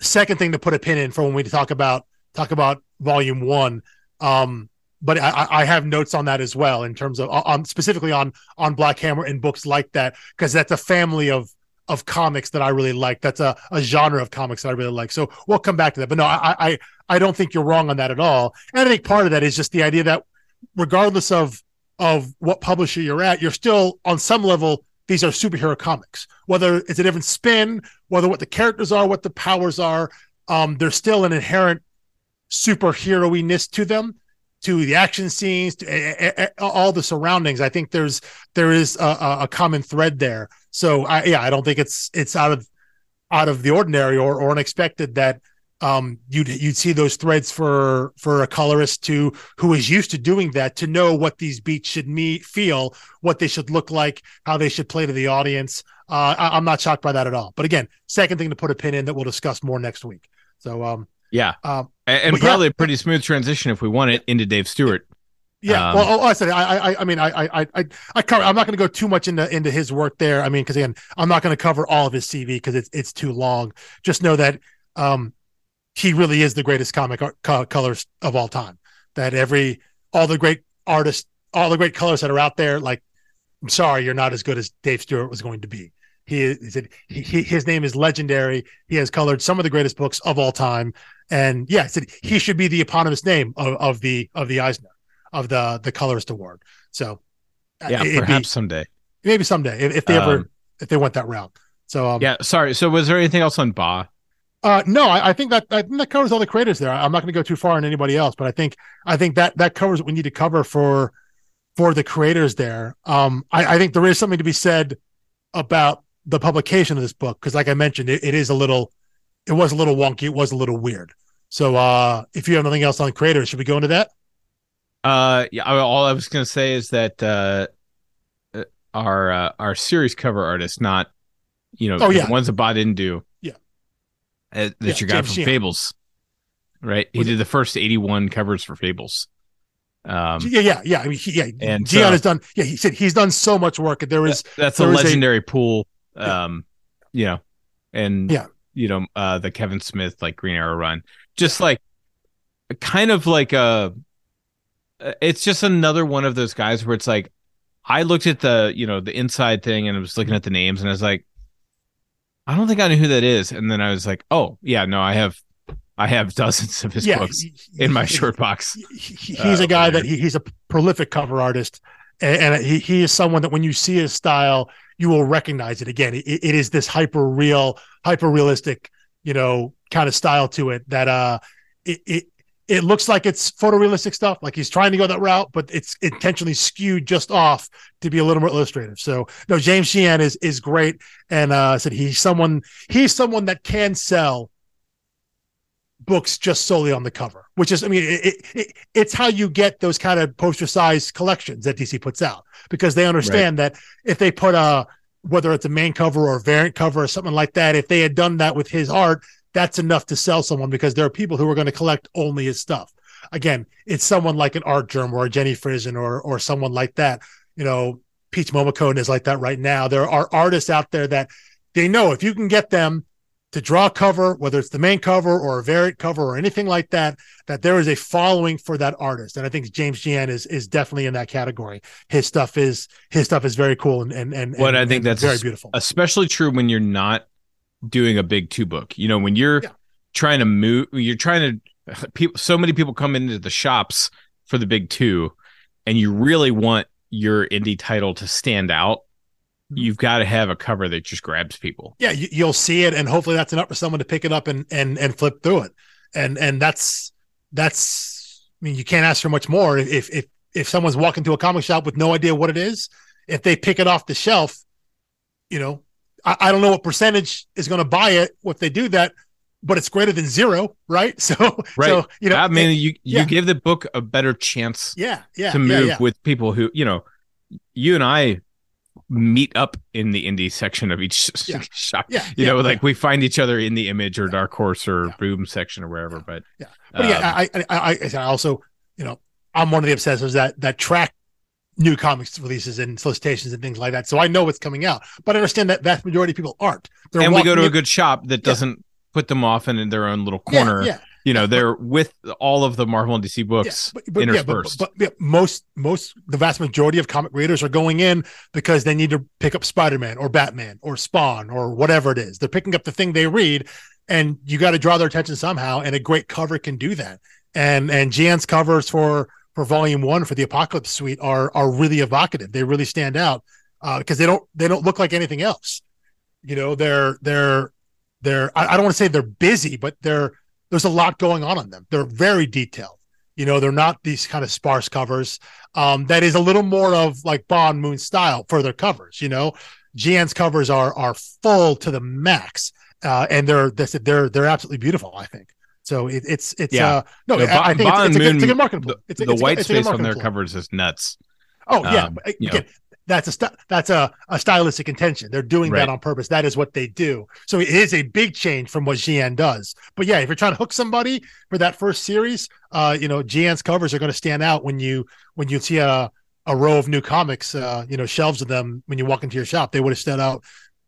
second thing to put a pin in for when we talk about talk about volume one. Um, but I, I, have notes on that as well in terms of on specifically on on Black Hammer and books like that because that's a family of of comics that I really like. That's a, a genre of comics that I really like. So we'll come back to that. But no, I, I I don't think you're wrong on that at all. And I think part of that is just the idea that regardless of of what publisher you're at, you're still on some level these are superhero comics. Whether it's a different spin, whether what the characters are, what the powers are, um, there's still an inherent superhero-ness to them to the action scenes to uh, uh, all the surroundings i think there's there is a, a, common thread there so i yeah i don't think it's it's out of out of the ordinary or, or unexpected that um you'd you'd see those threads for for a colorist to who is used to doing that to know what these beats should me feel what they should look like how they should play to the audience uh I, i'm not shocked by that at all but again second thing to put a pin in that we'll discuss more next week so um yeah. Um, and, and probably yeah, a pretty smooth transition if we want it into Dave Stewart. Yeah. Um, well, oh, I said, I, I, I mean, I, I, I, I cover. I'm not going to go too much into into his work there. I mean, because again, I'm not going to cover all of his CV because it's it's too long. Just know that um, he really is the greatest comic art, co- colorist of all time. That every all the great artists, all the great colors that are out there, like, I'm sorry, you're not as good as Dave Stewart was going to be. He, is, he, he his name is legendary. He has colored some of the greatest books of all time. And yeah, said he should be the eponymous name of, of the of the Eisner of the the colorist award. So yeah, perhaps be, someday. maybe someday if, if they ever Um, if they went that route. So um, Yeah, sorry. So was there anything else on Ba? Uh, no, I, I think that I think that covers all the creators there. I'm not going to go too far on anybody else, but I think I think that that covers what we need to cover for for the creators there. Um, I, I think there is something to be said about the publication of this book because, like I mentioned, it, it is a little, it was a little wonky, it was a little weird. So, uh, if you have nothing else on creators, should we go into that? Uh, yeah. All I was gonna say is that uh, uh, our uh, our series cover artist, not you know, Oh, yeah. the ones that Ba didn't do. Yeah. Uh, that's Yeah, your guy James from Sheehan. Fables, right? He Was it- did the first eighty-one covers for Fables. Um, yeah, yeah, yeah. I mean, he, yeah, And Jean so- has done. Yeah, he said he's done so much work. There is that's a there is a- legendary pool. Yeah. Um, you know, and Yeah. you know, uh, the Kevin Smith like Green Arrow run, just like kind of like a. uh, It's just another one of those guys where it's like, I looked at the you know the inside thing and I was looking at the names and I was like, I don't think I knew who that is, and then I was like, oh yeah, no, I have, I have dozens of his yeah, books he- in my short box. he- he- he's Uh, a guy that he, he's a prolific cover artist. And, and he, he is someone that when you see his style you will recognize it again. It, it is this hyper real hyper realistic you know kind of style to it that uh it, it it looks like it's photorealistic stuff like he's trying to go that route but it's intentionally skewed just off to be a little more illustrative. So no james Jean is is great. And uh said he's someone he's someone that can sell books just solely on the cover, which is, I mean, it, it, it, it's how you get those kind of poster size collections that DC puts out because they understand that if they put a, whether it's a main cover or a variant cover or something like that, if they had done that with his art, that's enough to sell someone because there are people who are going to collect only his stuff. Again, it's someone like an Artgerm or a Jenny Frison or or someone like that. You know, Peach Momoko is like that right now. There are artists out there that they know if you can get them to draw a cover, whether it's the main cover or a variant cover or anything like that, that there is a following for that artist. And I think James Jean is is definitely in that category. His stuff is his stuff is very cool and and and, and I think that's very beautiful. especially true when you're not doing a big two book. You know, when you're Yeah. trying to move, you're trying to. People, so many people come into the shops for the big two, and you really want your indie title to stand out. Mm-hmm. You've got to have a cover that just grabs people. yeah, you, you'll see it, and hopefully that's enough for someone to pick it up and and and flip through it. And and that's that's. I mean, you can't ask for much more. If if if someone's walking to a comic shop with no idea what it is, if they pick it off the shelf, you know, I, I don't know what percentage is going to buy it if they do that, but it's greater than zero, right? So Right. so you know, I mean, you yeah. you give the book a better chance yeah, yeah, to move yeah. with people who you know. You and I meet up in the indie section of each Yeah. shop. yeah, You yeah, know, yeah. like we find each other in the image or Yeah. Dark Horse or Yeah. Boom section or wherever. But Yeah. But um, yeah, I, I, I I also, you know, I'm one of the obsessors that that track new comics releases and solicitations and things like that. So I know what's coming out, but I understand that vast majority of people aren't. They're and we go to a good shop that doesn't put them off in their own little corner. Yeah, You know, they're with all of the Marvel and DC books but, but, yeah, but, interspersed. but, yeah, most most the vast majority of comic readers are going in because they need to pick up Spider-Man or Batman or Spawn or whatever it is. They're picking up the thing they read, and you got to draw their attention somehow. And a great cover can do that. And and Jean's covers for for Volume One for the Apocalypse Suite are are really evocative. They really stand out because they don't they don't look like anything else. You know, they're they're they're I, I don't want to say they're busy, but they're there's a lot going on on them. They're very detailed. You know, they're not these kind of sparse covers. Um, that is a little more of like Ba and Moon style for their covers. You know, Jean's covers are are full to the max, uh, and they're they're they're absolutely beautiful. I think so. It, it's it's Yeah. uh, no, No, I, I think it's, it's, a good, it's a good marketing the. It's the white it's a good space on their covers is nuts. Oh yeah, Um, again, that's a st- that's a, a stylistic intention. They're doing Right. that on purpose. That is what they do. So it is a big change from what Jean does. But yeah, if you're trying to hook somebody for that first series, uh, you know, Jean's covers are going to stand out when you when you see a a row of new comics, uh, you know, shelves of them when you walk into your shop. They would have stood out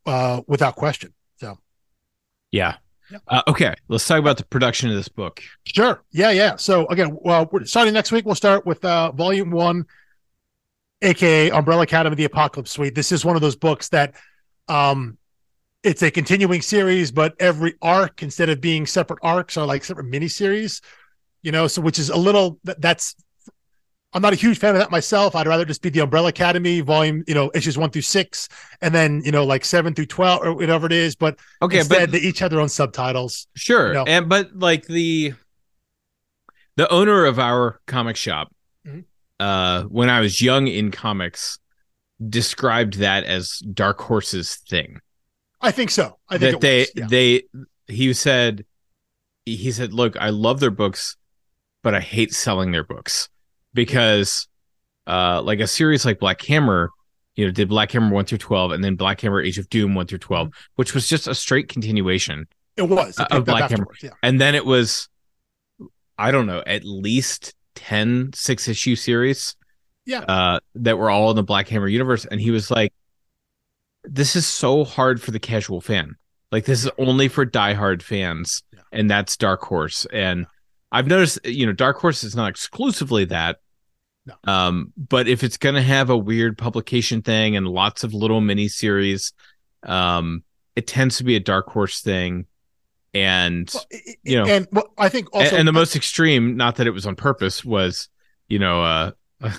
uh, without question. So Yeah. Uh, okay, let's talk about the production of this book. Sure. Yeah, yeah. So again, well, we're starting next week. We'll start with uh volume one, aka Umbrella Academy the Apocalypse Suite. This is one of those books that um it's a continuing series, but every arc, instead of being separate arcs, are like separate miniseries, you know, so which is a little that, that's I'm not a huge fan of that myself. I'd rather just be the Umbrella Academy volume, you know, issues one through six, and then you know, like seven through twelve or whatever it is. But Okay, instead, but they each have their own subtitles. sure. you know. And but like the the owner of our comic shop, Mhm. uh, when I was young in comics, described that as Dark Horse's thing. I think so. I think that they was, yeah. they he said he said look i love their books but i hate selling their books because uh like a series like black hammer you know did black hammer 1 through 12 and then black hammer age of doom 1 through 12 Mm-hmm. which was just a straight continuation it was It of Black Hammer. Yeah. and then it was i don't know at least 10 six issue series Yeah. uh that were all in the black hammer universe and he was like this is so hard for the casual fan like this is only for diehard fans Yeah. and that's dark horse and i've noticed you know dark horse is not exclusively that No. um but if it's going to have a weird publication thing and lots of little mini series um it tends to be a dark horse thing and Well, i- i- you know, and well, I think and, also and the most extreme, not that it was on purpose, was you know, uh,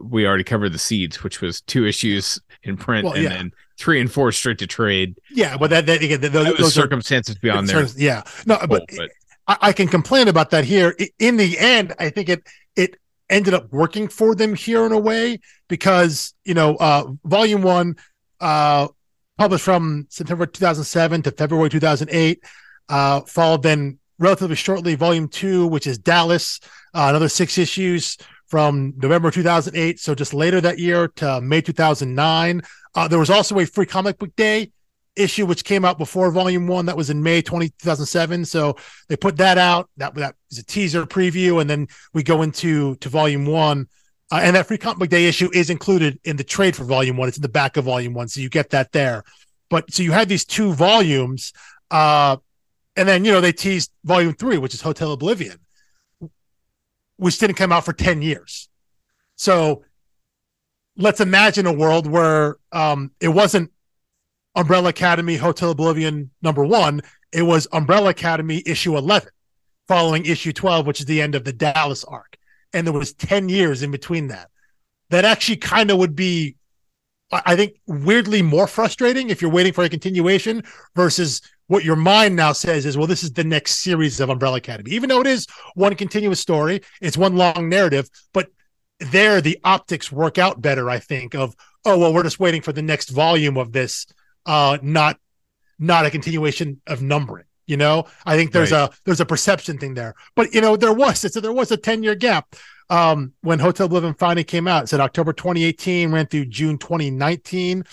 we already covered the seeds, which was two issues in print Well, and yeah. then three and four straight to trade. yeah, but that, that again, th- those, That those are circumstances beyond their concerns. Yeah, no, but, but I, I can complain about that here. In the end, I think it it ended up working for them here in a way because you know, uh, Volume One, uh, published from September 2007 to February 2008, uh, followed then relatively shortly Volume Two, which is Dallas, uh, another six issues from November 2008. So just later that year to May 2009. Uh, there was also a free comic book day issue which came out before volume one that was in may 20, 2007 so they put that out. That that was a teaser preview and then we go into to volume one. Uh, and that free comic book day issue is included in the trade for volume one. It's in the back of volume one so you get that there. But so you had these two volumes uh and then you know they teased volume three which is hotel oblivion which didn't come out for 10 years. So let's imagine a world where um it wasn't Umbrella Academy Hotel Oblivion number one. It was Umbrella Academy issue 11, following issue 12, which is the end of the Dallas arc. And there was 10 years in between that. That actually kind of would be, I think, weirdly more frustrating if you're waiting for a continuation versus what your mind now says is, well, this is the next series of Umbrella Academy. Even though it is one continuous story, it's one long narrative, but there the optics work out better, I think, of, oh, well, we're just waiting for the next volume of this uh not not a continuation of numbering you know? I think there's a there's a perception thing there. But you know there was so there was a 10 year gap um when hotel oblivion finally came out. It said october 2018 ran through june 2019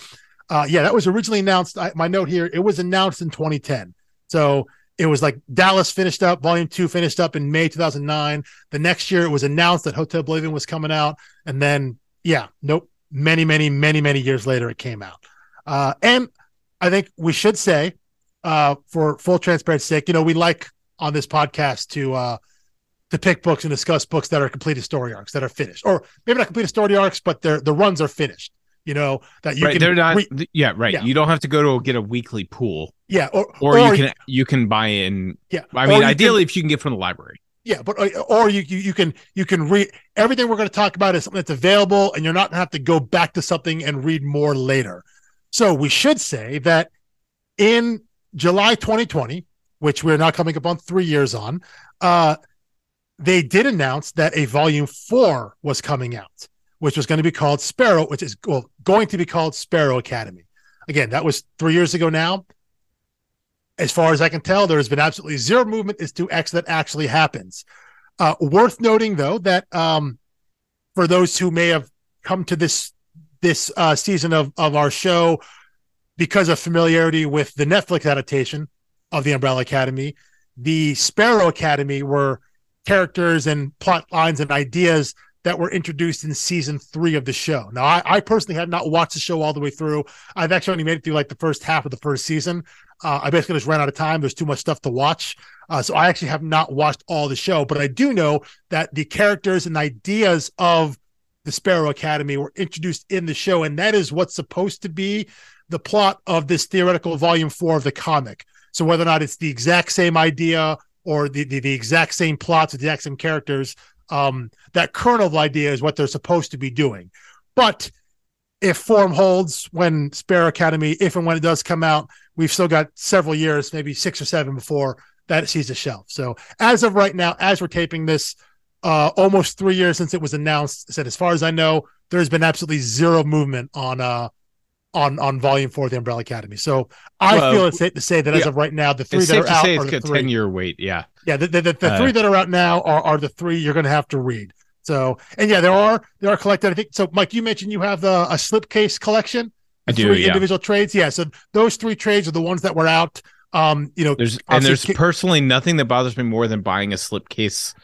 uh yeah that was originally announced. I, my note here it was announced in 2010 so it was like dallas finished up volume two finished up in may 2009 the next year it was announced that hotel oblivion was coming out. And then yeah nope. Many many many many years later it came out. Uh and I think we should say, uh, for full transparency sake, you know, we like on this podcast to uh, to pick books and discuss books that are completed story arcs that are finished, or maybe not completed story arcs, but their the runs are finished. You know that you right, can they're not. re- yeah, right. Yeah. You don't have to go to get a weekly pool, yeah, or or, you can you can buy in. yeah. I mean, you can- ideally, if you can get from the library. Yeah, but uh, or you you, you can you can read everything we're going to talk about is something that's available, and you're not going to have to go back to something and read more later. So we should say that in July 2020, which we're now coming up on three years on, uh, they did announce that a volume four was coming out, which was going to be called Sparrow, which is well, going to be called Sparrow Academy. Again, that was three years ago now. As far as I can tell, there has been absolutely zero movement as to X that actually happens. Uh, worth noting, though, that um, for those who may have come to this this uh, season of of our show because of familiarity with the Netflix adaptation of the Umbrella Academy, the Sparrow Academy were characters and plot lines and ideas that were introduced in season three of the show. Now, I, I personally have not watched the show all the way through. I've actually only made it through like the first half of the first season. Uh, I basically just ran out of time. There's too much stuff to watch. Uh, so I actually have not watched all the show, but I do know that the characters and ideas of the Sparrow Academy were introduced in the show. And that is what's supposed to be the plot of this theoretical volume four of the comic. So whether or not it's the exact same idea or the, the, the exact same plots with the exact same characters, um, that kernel of idea is what they're supposed to be doing. But if form holds when Sparrow Academy, if and when it does come out, we've still got several years, maybe six or seven before that sees the shelf. So as of right now, as we're taping this, uh, almost three years since it was announced, said as far as I know, there has been absolutely zero movement on uh on on volume four of the Umbrella Academy. So I well, feel it's safe to say that yeah, as of right now, the three that are out are the three. ten year wait. Yeah, yeah. The, the, the, the uh, three that are out now are, are the three you're going to have to read. So and yeah, there are there are collected. I think so. Mike, you mentioned you have the a slipcase collection. I do. Three yeah. individual trades. Yeah. So those three trades are the ones that were out. Um, you know, there's and there's personally nothing that bothers me more than buying a slipcase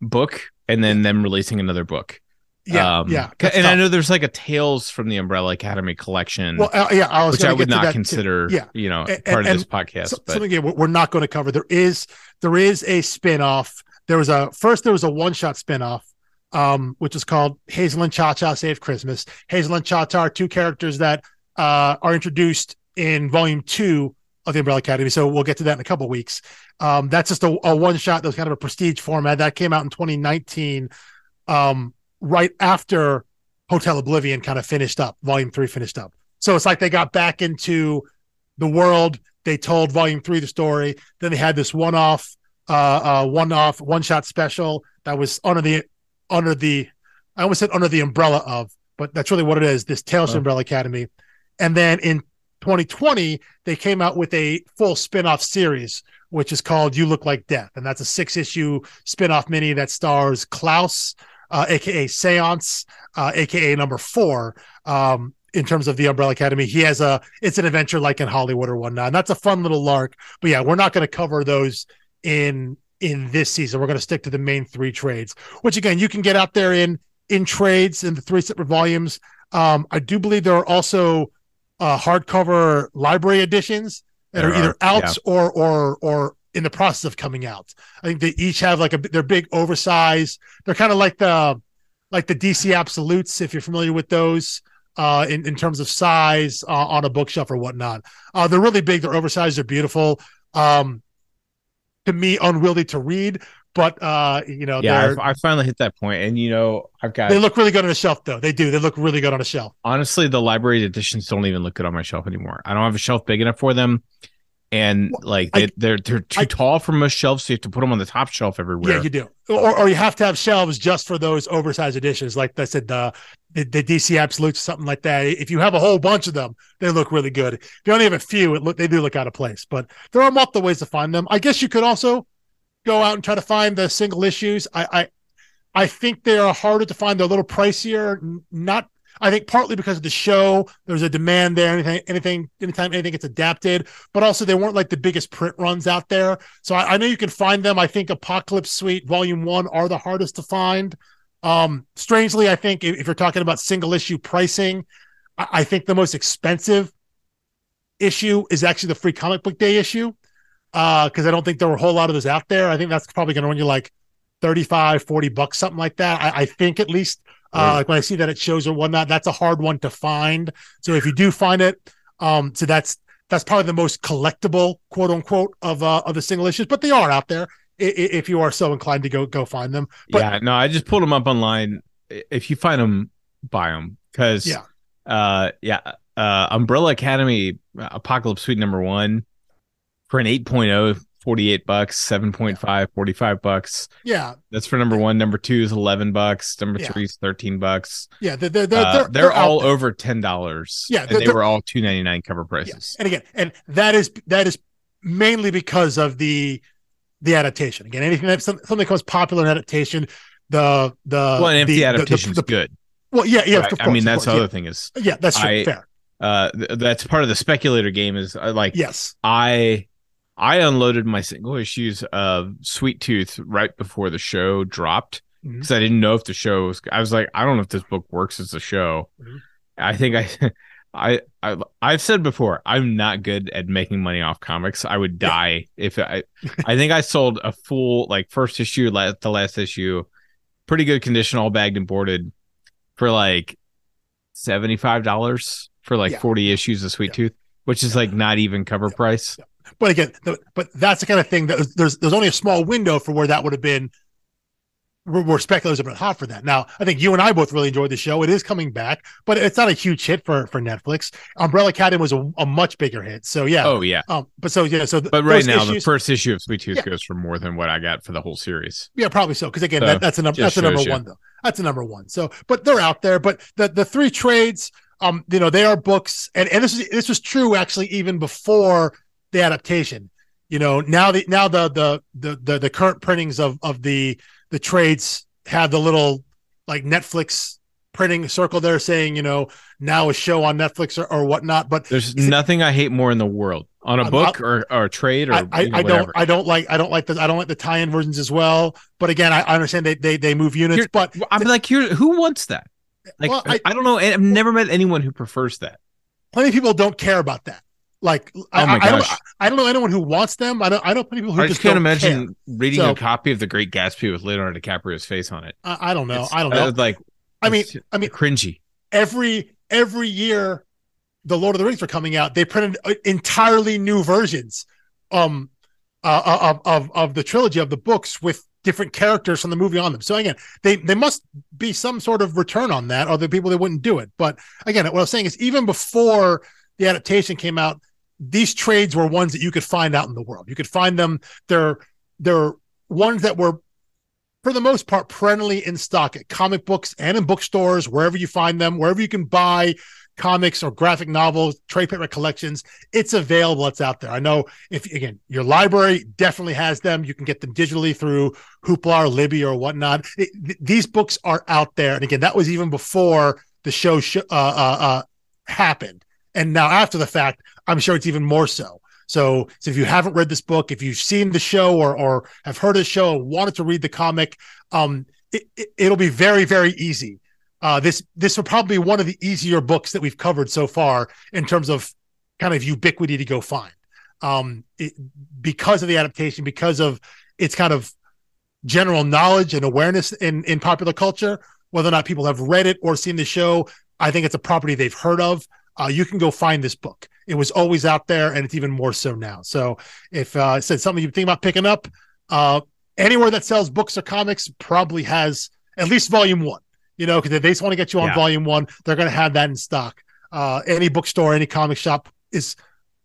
book and then them releasing another book. Yeah, um, yeah. And tough. I know there's like a Tales from the Umbrella Academy collection. Well, uh, yeah, I which I would not consider, too. yeah. you know, and, part and, of this podcast. So, but. Something we're not going to cover. There is there is a spinoff. There was a first there was a one shot spinoff, um, which is called Hazel and Cha Cha Save Christmas. Hazel and Cha Cha are two characters that uh, are introduced in volume two of the Umbrella Academy. So we'll get to that in a couple weeks. Um, that's just a, a one shot that was kind of a prestige format that came out in 2019. Um, right after Hotel Oblivion kind of finished up, Volume Three finished up. So it's like they got back into the world. They told Volume Three the story. Then they had this one-off, uh, uh, one-off, one-shot special that was under the under the. I almost said under the umbrella of, but that's really what it is. This Tales oh. Umbrella Academy, and then in 2020 they came out with a full spin-off series which is called You Look Like Death, and that's a six-issue spin-off mini that stars Klaus uh, aka Seance, uh, aka number four. Um, in terms of the Umbrella Academy, he has a it's an adventure like in Hollywood or whatnot. And that's a fun little lark. But yeah, we're not going to cover those in in this season. We're going to stick to the main three trades, which again you can get out there in in trades in the three separate volumes. Um, I do believe there are also uh, hardcover library editions that there are either out yeah. or or or in the process of coming out. I think they each have like a they're big oversized. They're kind of like the like the DC Absolutes if you're familiar with those uh, in in terms of size uh, on a bookshelf or whatnot. Uh, they're really big. They're oversized. They're beautiful. Um, to me, unwieldy to read, but uh, you know, yeah, I, I finally hit that point, and you know, I've got. They look really good on a shelf, though. They do. They look really good on a shelf. Honestly, the library editions don't even look good on my shelf anymore. I don't have a shelf big enough for them and like they, I, they're they're too I, tall for most shelves, so you have to put them on the top shelf everywhere. Yeah, you do, or, or you have to have shelves just for those oversized editions, like I said, the the, the DC Absolutes, something like that. If you have a whole bunch of them, they look really good. If you only have a few, it look they do look out of place. But there are multiple ways to find them. I guess you could also go out and try to find the single issues. I I, I think they are harder to find. They're a little pricier, not I think partly because of the show, there's a demand there. Anything, anything, anytime anything gets adapted, but also they weren't like the biggest print runs out there. So I, I know you can find them. I think Apocalypse Suite Volume One are the hardest to find. Um, strangely, I think if, if you're talking about single issue pricing, I, I, think the most expensive issue is actually the Free Comic Book Day issue. Uh, because I don't think there were a whole lot of those out there. I think that's probably going to run you like 35, 40 bucks, something like that. I, I think at least uh, like when I see that it shows or whatnot, that's a hard one to find. So if you do find it, um, so that's that's probably the most collectible quote unquote of uh, of the single issues, but they are out there if you are so inclined to go go find them. But, yeah, no, I just pulled them up online. If you find them, buy them because yeah, uh, yeah, uh, Umbrella Academy Apocalypse Suite number one for an 8.0 48 bucks 7.5 45 bucks. Yeah. That's for number one. Number two is 11 bucks. Number yeah. three is 13 bucks. Yeah they're, they're, they're, uh, they're, they're all over ten dollars. Yeah and they were all 299 cover prices. Yeah. and again and that is that is mainly because of the the adaptation. Again anything that something becomes popular in adaptation the the well and if the, adaptation is good. Well yeah yeah right? course, i mean that's the other yeah. thing is yeah that's true, I, fair. uh th- that's part of the speculator game is uh, like yes. I I unloaded my single issues of Sweet Tooth right before the show dropped because mm-hmm. I didn't know if the show was. I was like, I don't know if this book works as a show. Mm-hmm. I think I, I, I, I've said before, I'm not good at making money off comics. I would die yeah. if I. I think I sold a full like first issue, like the last issue, pretty good condition, all bagged and boarded, for like seventy five dollars for like yeah. forty issues of Sweet yeah. Tooth, which is like not even cover price. But again, the, but that's the kind of thing that there's there's only a small window for where that would have been we're, we're speculating about hot for that. Now, I think you and I both really enjoyed the show. It is coming back, but it's not a huge hit for for Netflix. Umbrella Academy was a, a much bigger hit. So yeah. Oh yeah. Um, but so yeah. So th- But right now, the first issue of Sweet Tooth Yeah. goes for more than what I got for the whole series. Yeah, probably so. Because again, So, that, that's a number. That's a number you. one, though. That's a number one. So, but they're out there. But the the three trades, um, you know, they are books, and and this is this was true actually even before the adaptation. You know, now the now the the the the, the current printings of of the the trades have the little like Netflix printing circle there saying you know now a show on Netflix or, or whatnot. But There's nothing I hate more in the world on a I'm- book or, or a trade or I, I, you know, I don't. I don't like I don't like the I don't like the tie-in versions as well. But again, I, I understand they they they move units, Here- but I'm like, here, who wants that? Like, Well, I, I- don't know. I've never met anyone who prefers that. plenty of people don't care about that. Like, I, Oh my I, I don't, gosh. I don't know anyone who wants them. I don't. I know people who I just can't imagine care. reading So- a copy of The Great Gatsby with Leonardo DiCaprio's face on it. I, I don't know. It's- I don't know. uh, like, I mean, I mean, cringy. every every year, the Lord of the Rings were coming out. They printed uh, entirely new versions, um, uh, of of of the trilogy of the books with different characters from the movie on them. So again, they they must be some sort of return on that, or the people that wouldn't do it. But again, what I was saying is, even before the adaptation came out, these trades were ones that you could find out in the world. You could find them. They're they're ones that were for the most part perennially in stock at comic books and in bookstores wherever you find them wherever you can buy comics or graphic novels trade paper collections it's available it's out there. I know if again your library definitely has them. You can get them digitally through hoopla or libby or whatnot. It- th- these books are out there. And again that was even before the show sh- uh, uh, uh, happened and now after the fact i'm sure it's even more so so, so if you haven't read this book, if you've seen the show or or have heard of the show wanted to read the comic, um, it, it'll be very very easy. Uh, this this will probably be one of the easier books that we've covered so far in terms of kind of ubiquity to go find. Um, it, because of the adaptation, because of its kind of general knowledge and awareness in in popular culture, whether or not people have read it or seen the show, I think it's a property they've heard of. Uh, you can go find this book. It was always out there, and it's even more so now. So, if uh, said something you think about picking up, uh, anywhere that sells books or comics probably has at least volume one. You know, because if they just want to get you on Yeah. volume one, they're going to have that in stock. Uh, any bookstore, any comic shop is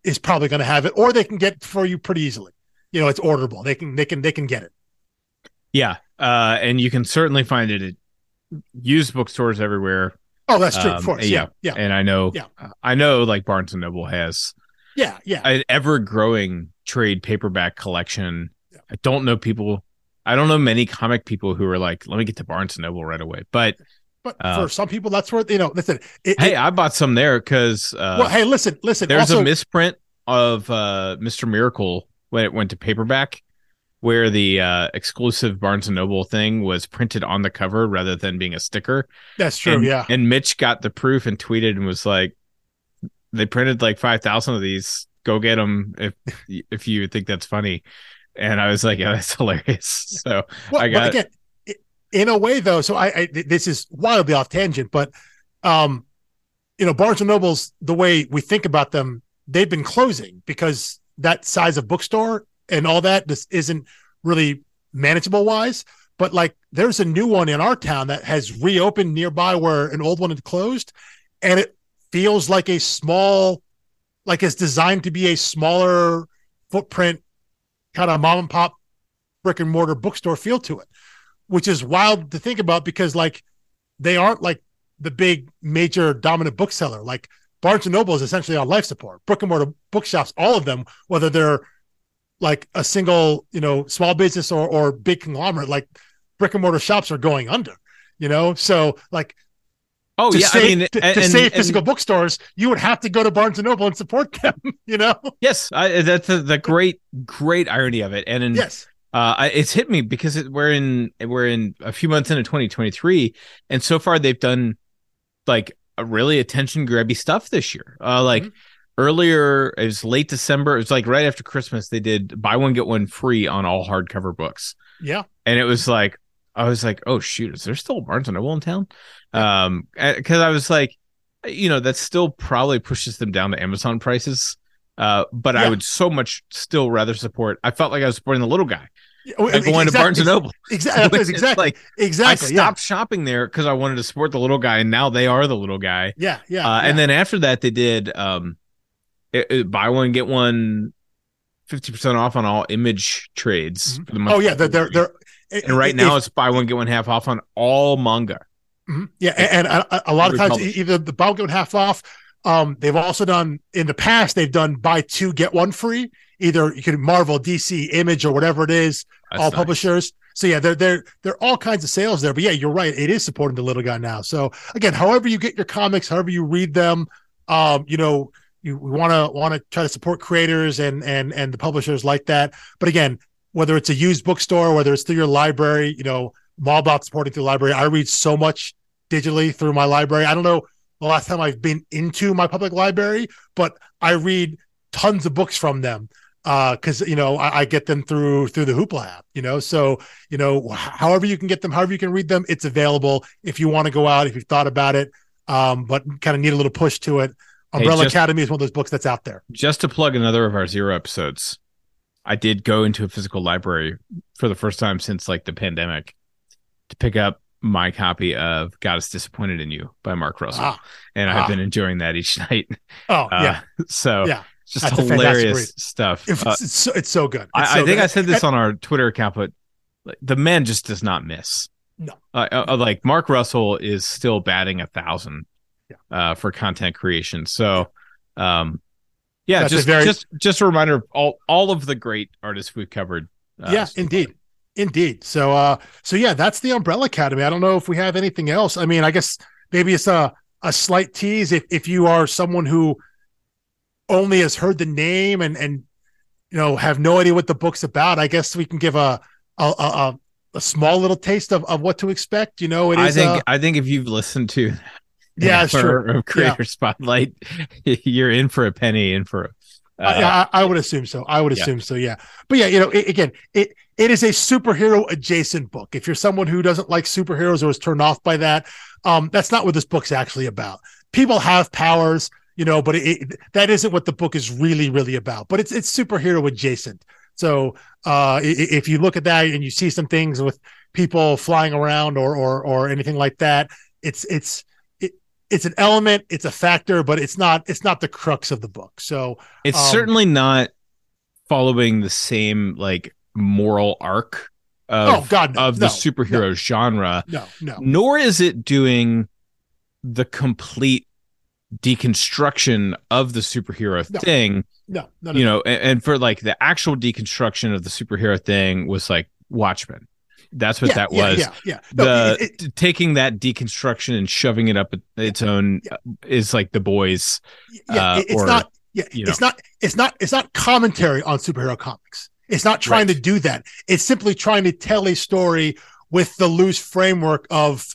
is probably going to have it, or they can get it for you pretty easily. You know, it's orderable. They can they can they can get it. Yeah. Uh, and you can certainly find it at used bookstores everywhere. Oh, that's true. Um, of course. yeah. Yeah. Yeah. And I know, Yeah. I know like Barnes and Noble has Yeah. Yeah. an ever growing trade paperback collection. Yeah. I don't know people, I don't know many comic people who are like, let me get to Barnes and Noble right away. But But Uh, for some people, that's where you know. Listen. It, hey, it- I bought some there because uh, well, hey, listen, listen. there's also, a misprint of uh, Mr. Miracle when it went to paperback, where the uh, exclusive Barnes and Noble thing was printed on the cover rather than being a sticker. that's true. and, yeah. And Mitch got the proof and tweeted and was like, "They printed like five thousand of these. Go get them if if you think that's funny." And I was like, "Yeah, that's hilarious." So Well, I got- again, in a way though. So I, I this is wildly off tangent, but um, you know, Barnes and Nobles, the way we think about them, they've been closing because that size of bookstore and all that this isn't really manageable wise. But like, there's a new one in our town that has reopened nearby where an old one had closed, and it feels like a small, like it's designed to be a smaller footprint, kind of mom and pop brick and mortar bookstore feel to it, which is wild to think about because like they aren't like the big major dominant bookseller. Like Barnes and Noble is essentially on life support. Brick and mortar bookshops, all of them, whether they're like a single, you know, small business or or big conglomerate, like brick and mortar shops are going under. You know, so like oh to yeah, save, I mean, to, and- to and- save and- physical bookstores, you would have to go to Barnes and Noble and support them. You know, yes, I, that's the, the great great irony of it. And in, yes, uh, it's hit me because it, we're in we're in a few months into 2023, and so far they've done like a really attention grabby stuff this year. Uh, like Mhm. Earlier, it was late December. It was like right after Christmas. They did buy one get one free on all hardcover books, yeah, and it was like I was like, oh shoot, is there still Barnes and Noble in town? Um, because I was like, you know, that still probably pushes them down to Amazon prices. Uh, but I would so much still rather support. I felt like I was supporting the little guy I'm going to Barnes and Noble. Exactly, exactly, like, exactly. I yeah. stopped shopping there because I wanted to support the little guy, and now they are the little guy. Yeah, yeah, uh, yeah. And then after that, they did um, it, it- buy one get one. 50% off on all image trades. For the month oh yeah, they're they're, they're and right if- now it's buy one get one half off on all manga. Mhm. Yeah, and, and a, a lot of times Republished. either the bulk going half off. Um, they've also done in the past. They've done buy two get one free. Either you can Marvel, DC, Image, or whatever it is. That's all nice. publishers. So yeah, there there there are all kinds of sales there. But yeah, you're right. It is supporting the little guy now. So again, however you get your comics, however you read them, um, you know, you want to want to try to support creators and and and the publishers like that. But again, whether it's a used bookstore, whether it's through your library, you know, I'm about supporting through library. I read so much digitally through my library. I don't know the last time I've been into my public library, but I read tons of books from them because you know I, I get them through through the Hoopla app. You know, so you know however you can get them, however you can read them, it's available. If you want to go out, if you've thought about it, um, but kind of need a little push to it. Hey, Umbrella just- Academy is one of those books that's out there. Just to plug another of our zero episodes, I did go into a physical library for the first time since like the pandemic to pick up my copy of God is Disappointed in You by Mark Russell. Ah, and I've ah. been enjoying that each night. oh Uh, yeah, So Yeah. it's just That's hilarious stuff. it's, Uh, it's, so, it's so good. It's I, so I think good. I said this on our Twitter account, but like, the man just does not miss. No. uh, uh, like Mark Russell is still batting a thousand Yeah. uh, for content creation. So, um, yeah, That's just very- just just a reminder of all all of the great artists we've covered. uh, yeah, so indeed. Indeed. So uh so yeah, that's the Umbrella Academy. I don't know if we have anything else. I mean, I guess maybe it's a a slight tease if if you are someone who only has heard the name and and you know have no idea what the book's about. I guess we can give a a a, a, a small little taste of, of what to expect. You know, it is. I think uh, I think if you've listened to Yeah, true. of Creator Spotlight, you're in for a penny, in for a. Uh, I, I, would assume so. I would yeah. assume so. Yeah, but yeah, you know, it, again, it it is a superhero adjacent book. If you're someone who doesn't like superheroes or is turned off by that, um, that's not what this book's actually about. People have powers, you know, but it, it, that isn't what the book is really, really about. But it's it's superhero adjacent. So uh, if you look at that and you see some things with people flying around or or or anything like that, it's it's it, it's an element, it's a factor, but it's not it's not the crux of the book. So it's um, certainly not following the same like moral arc of oh God, no, of the no, superhero genre, No, no, nor is it doing the complete deconstruction of the superhero No. thing. no, no, no. You know, and, and for like the actual deconstruction of the superhero thing was like Watchmen. That's what yeah, that was. Yeah, yeah. No, the it- it- taking that deconstruction and shoving it up its own Yeah. is like the boys. yeah, uh, it- it's or, not. Yeah, you it's not. It's not. It's not commentary on superhero comics. It's not trying Right. to do that. It's simply trying to tell a story with the loose framework of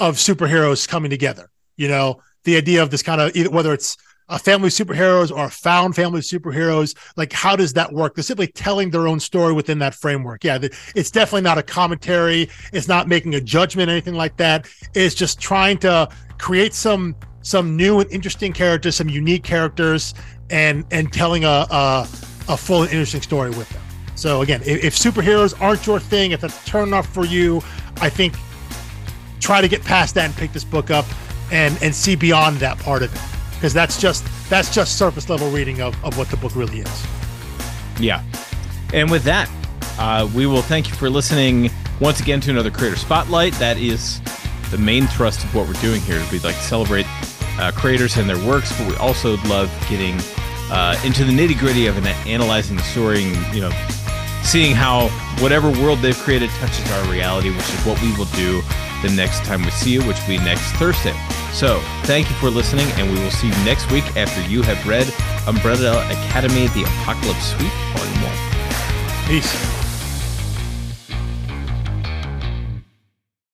of superheroes coming together. You know, the idea of this kind of whether it's a family of superheroes or a found family of superheroes. Like, how does that work? They're simply telling their own story within that framework. Yeah, it's definitely not a commentary. It's not making a judgment, anything like that. It's just trying to create some some new and interesting characters, some unique characters, and and telling a a, a full and interesting story with them. So again, if, if superheroes aren't your thing, if that's turn off for you, I think try to get past that and pick this book up and and see beyond that part of it because that's just that's just surface level reading of, of what the book really is Yeah. And with that, uh, we will thank you for listening once again to another Creator Spotlight. That is the main thrust of what we're doing here. We'd like to celebrate uh, creators and their works, but we also love getting uh, into the nitty gritty of an, analyzing the story and, you know, seeing how whatever world they've created touches our reality, which is what we will do the next time we see you, which will be next Thursday. So, thank you for listening, and we will see you next week after you have read Umbrella Academy The Apocalypse Suite, Volume 1. peace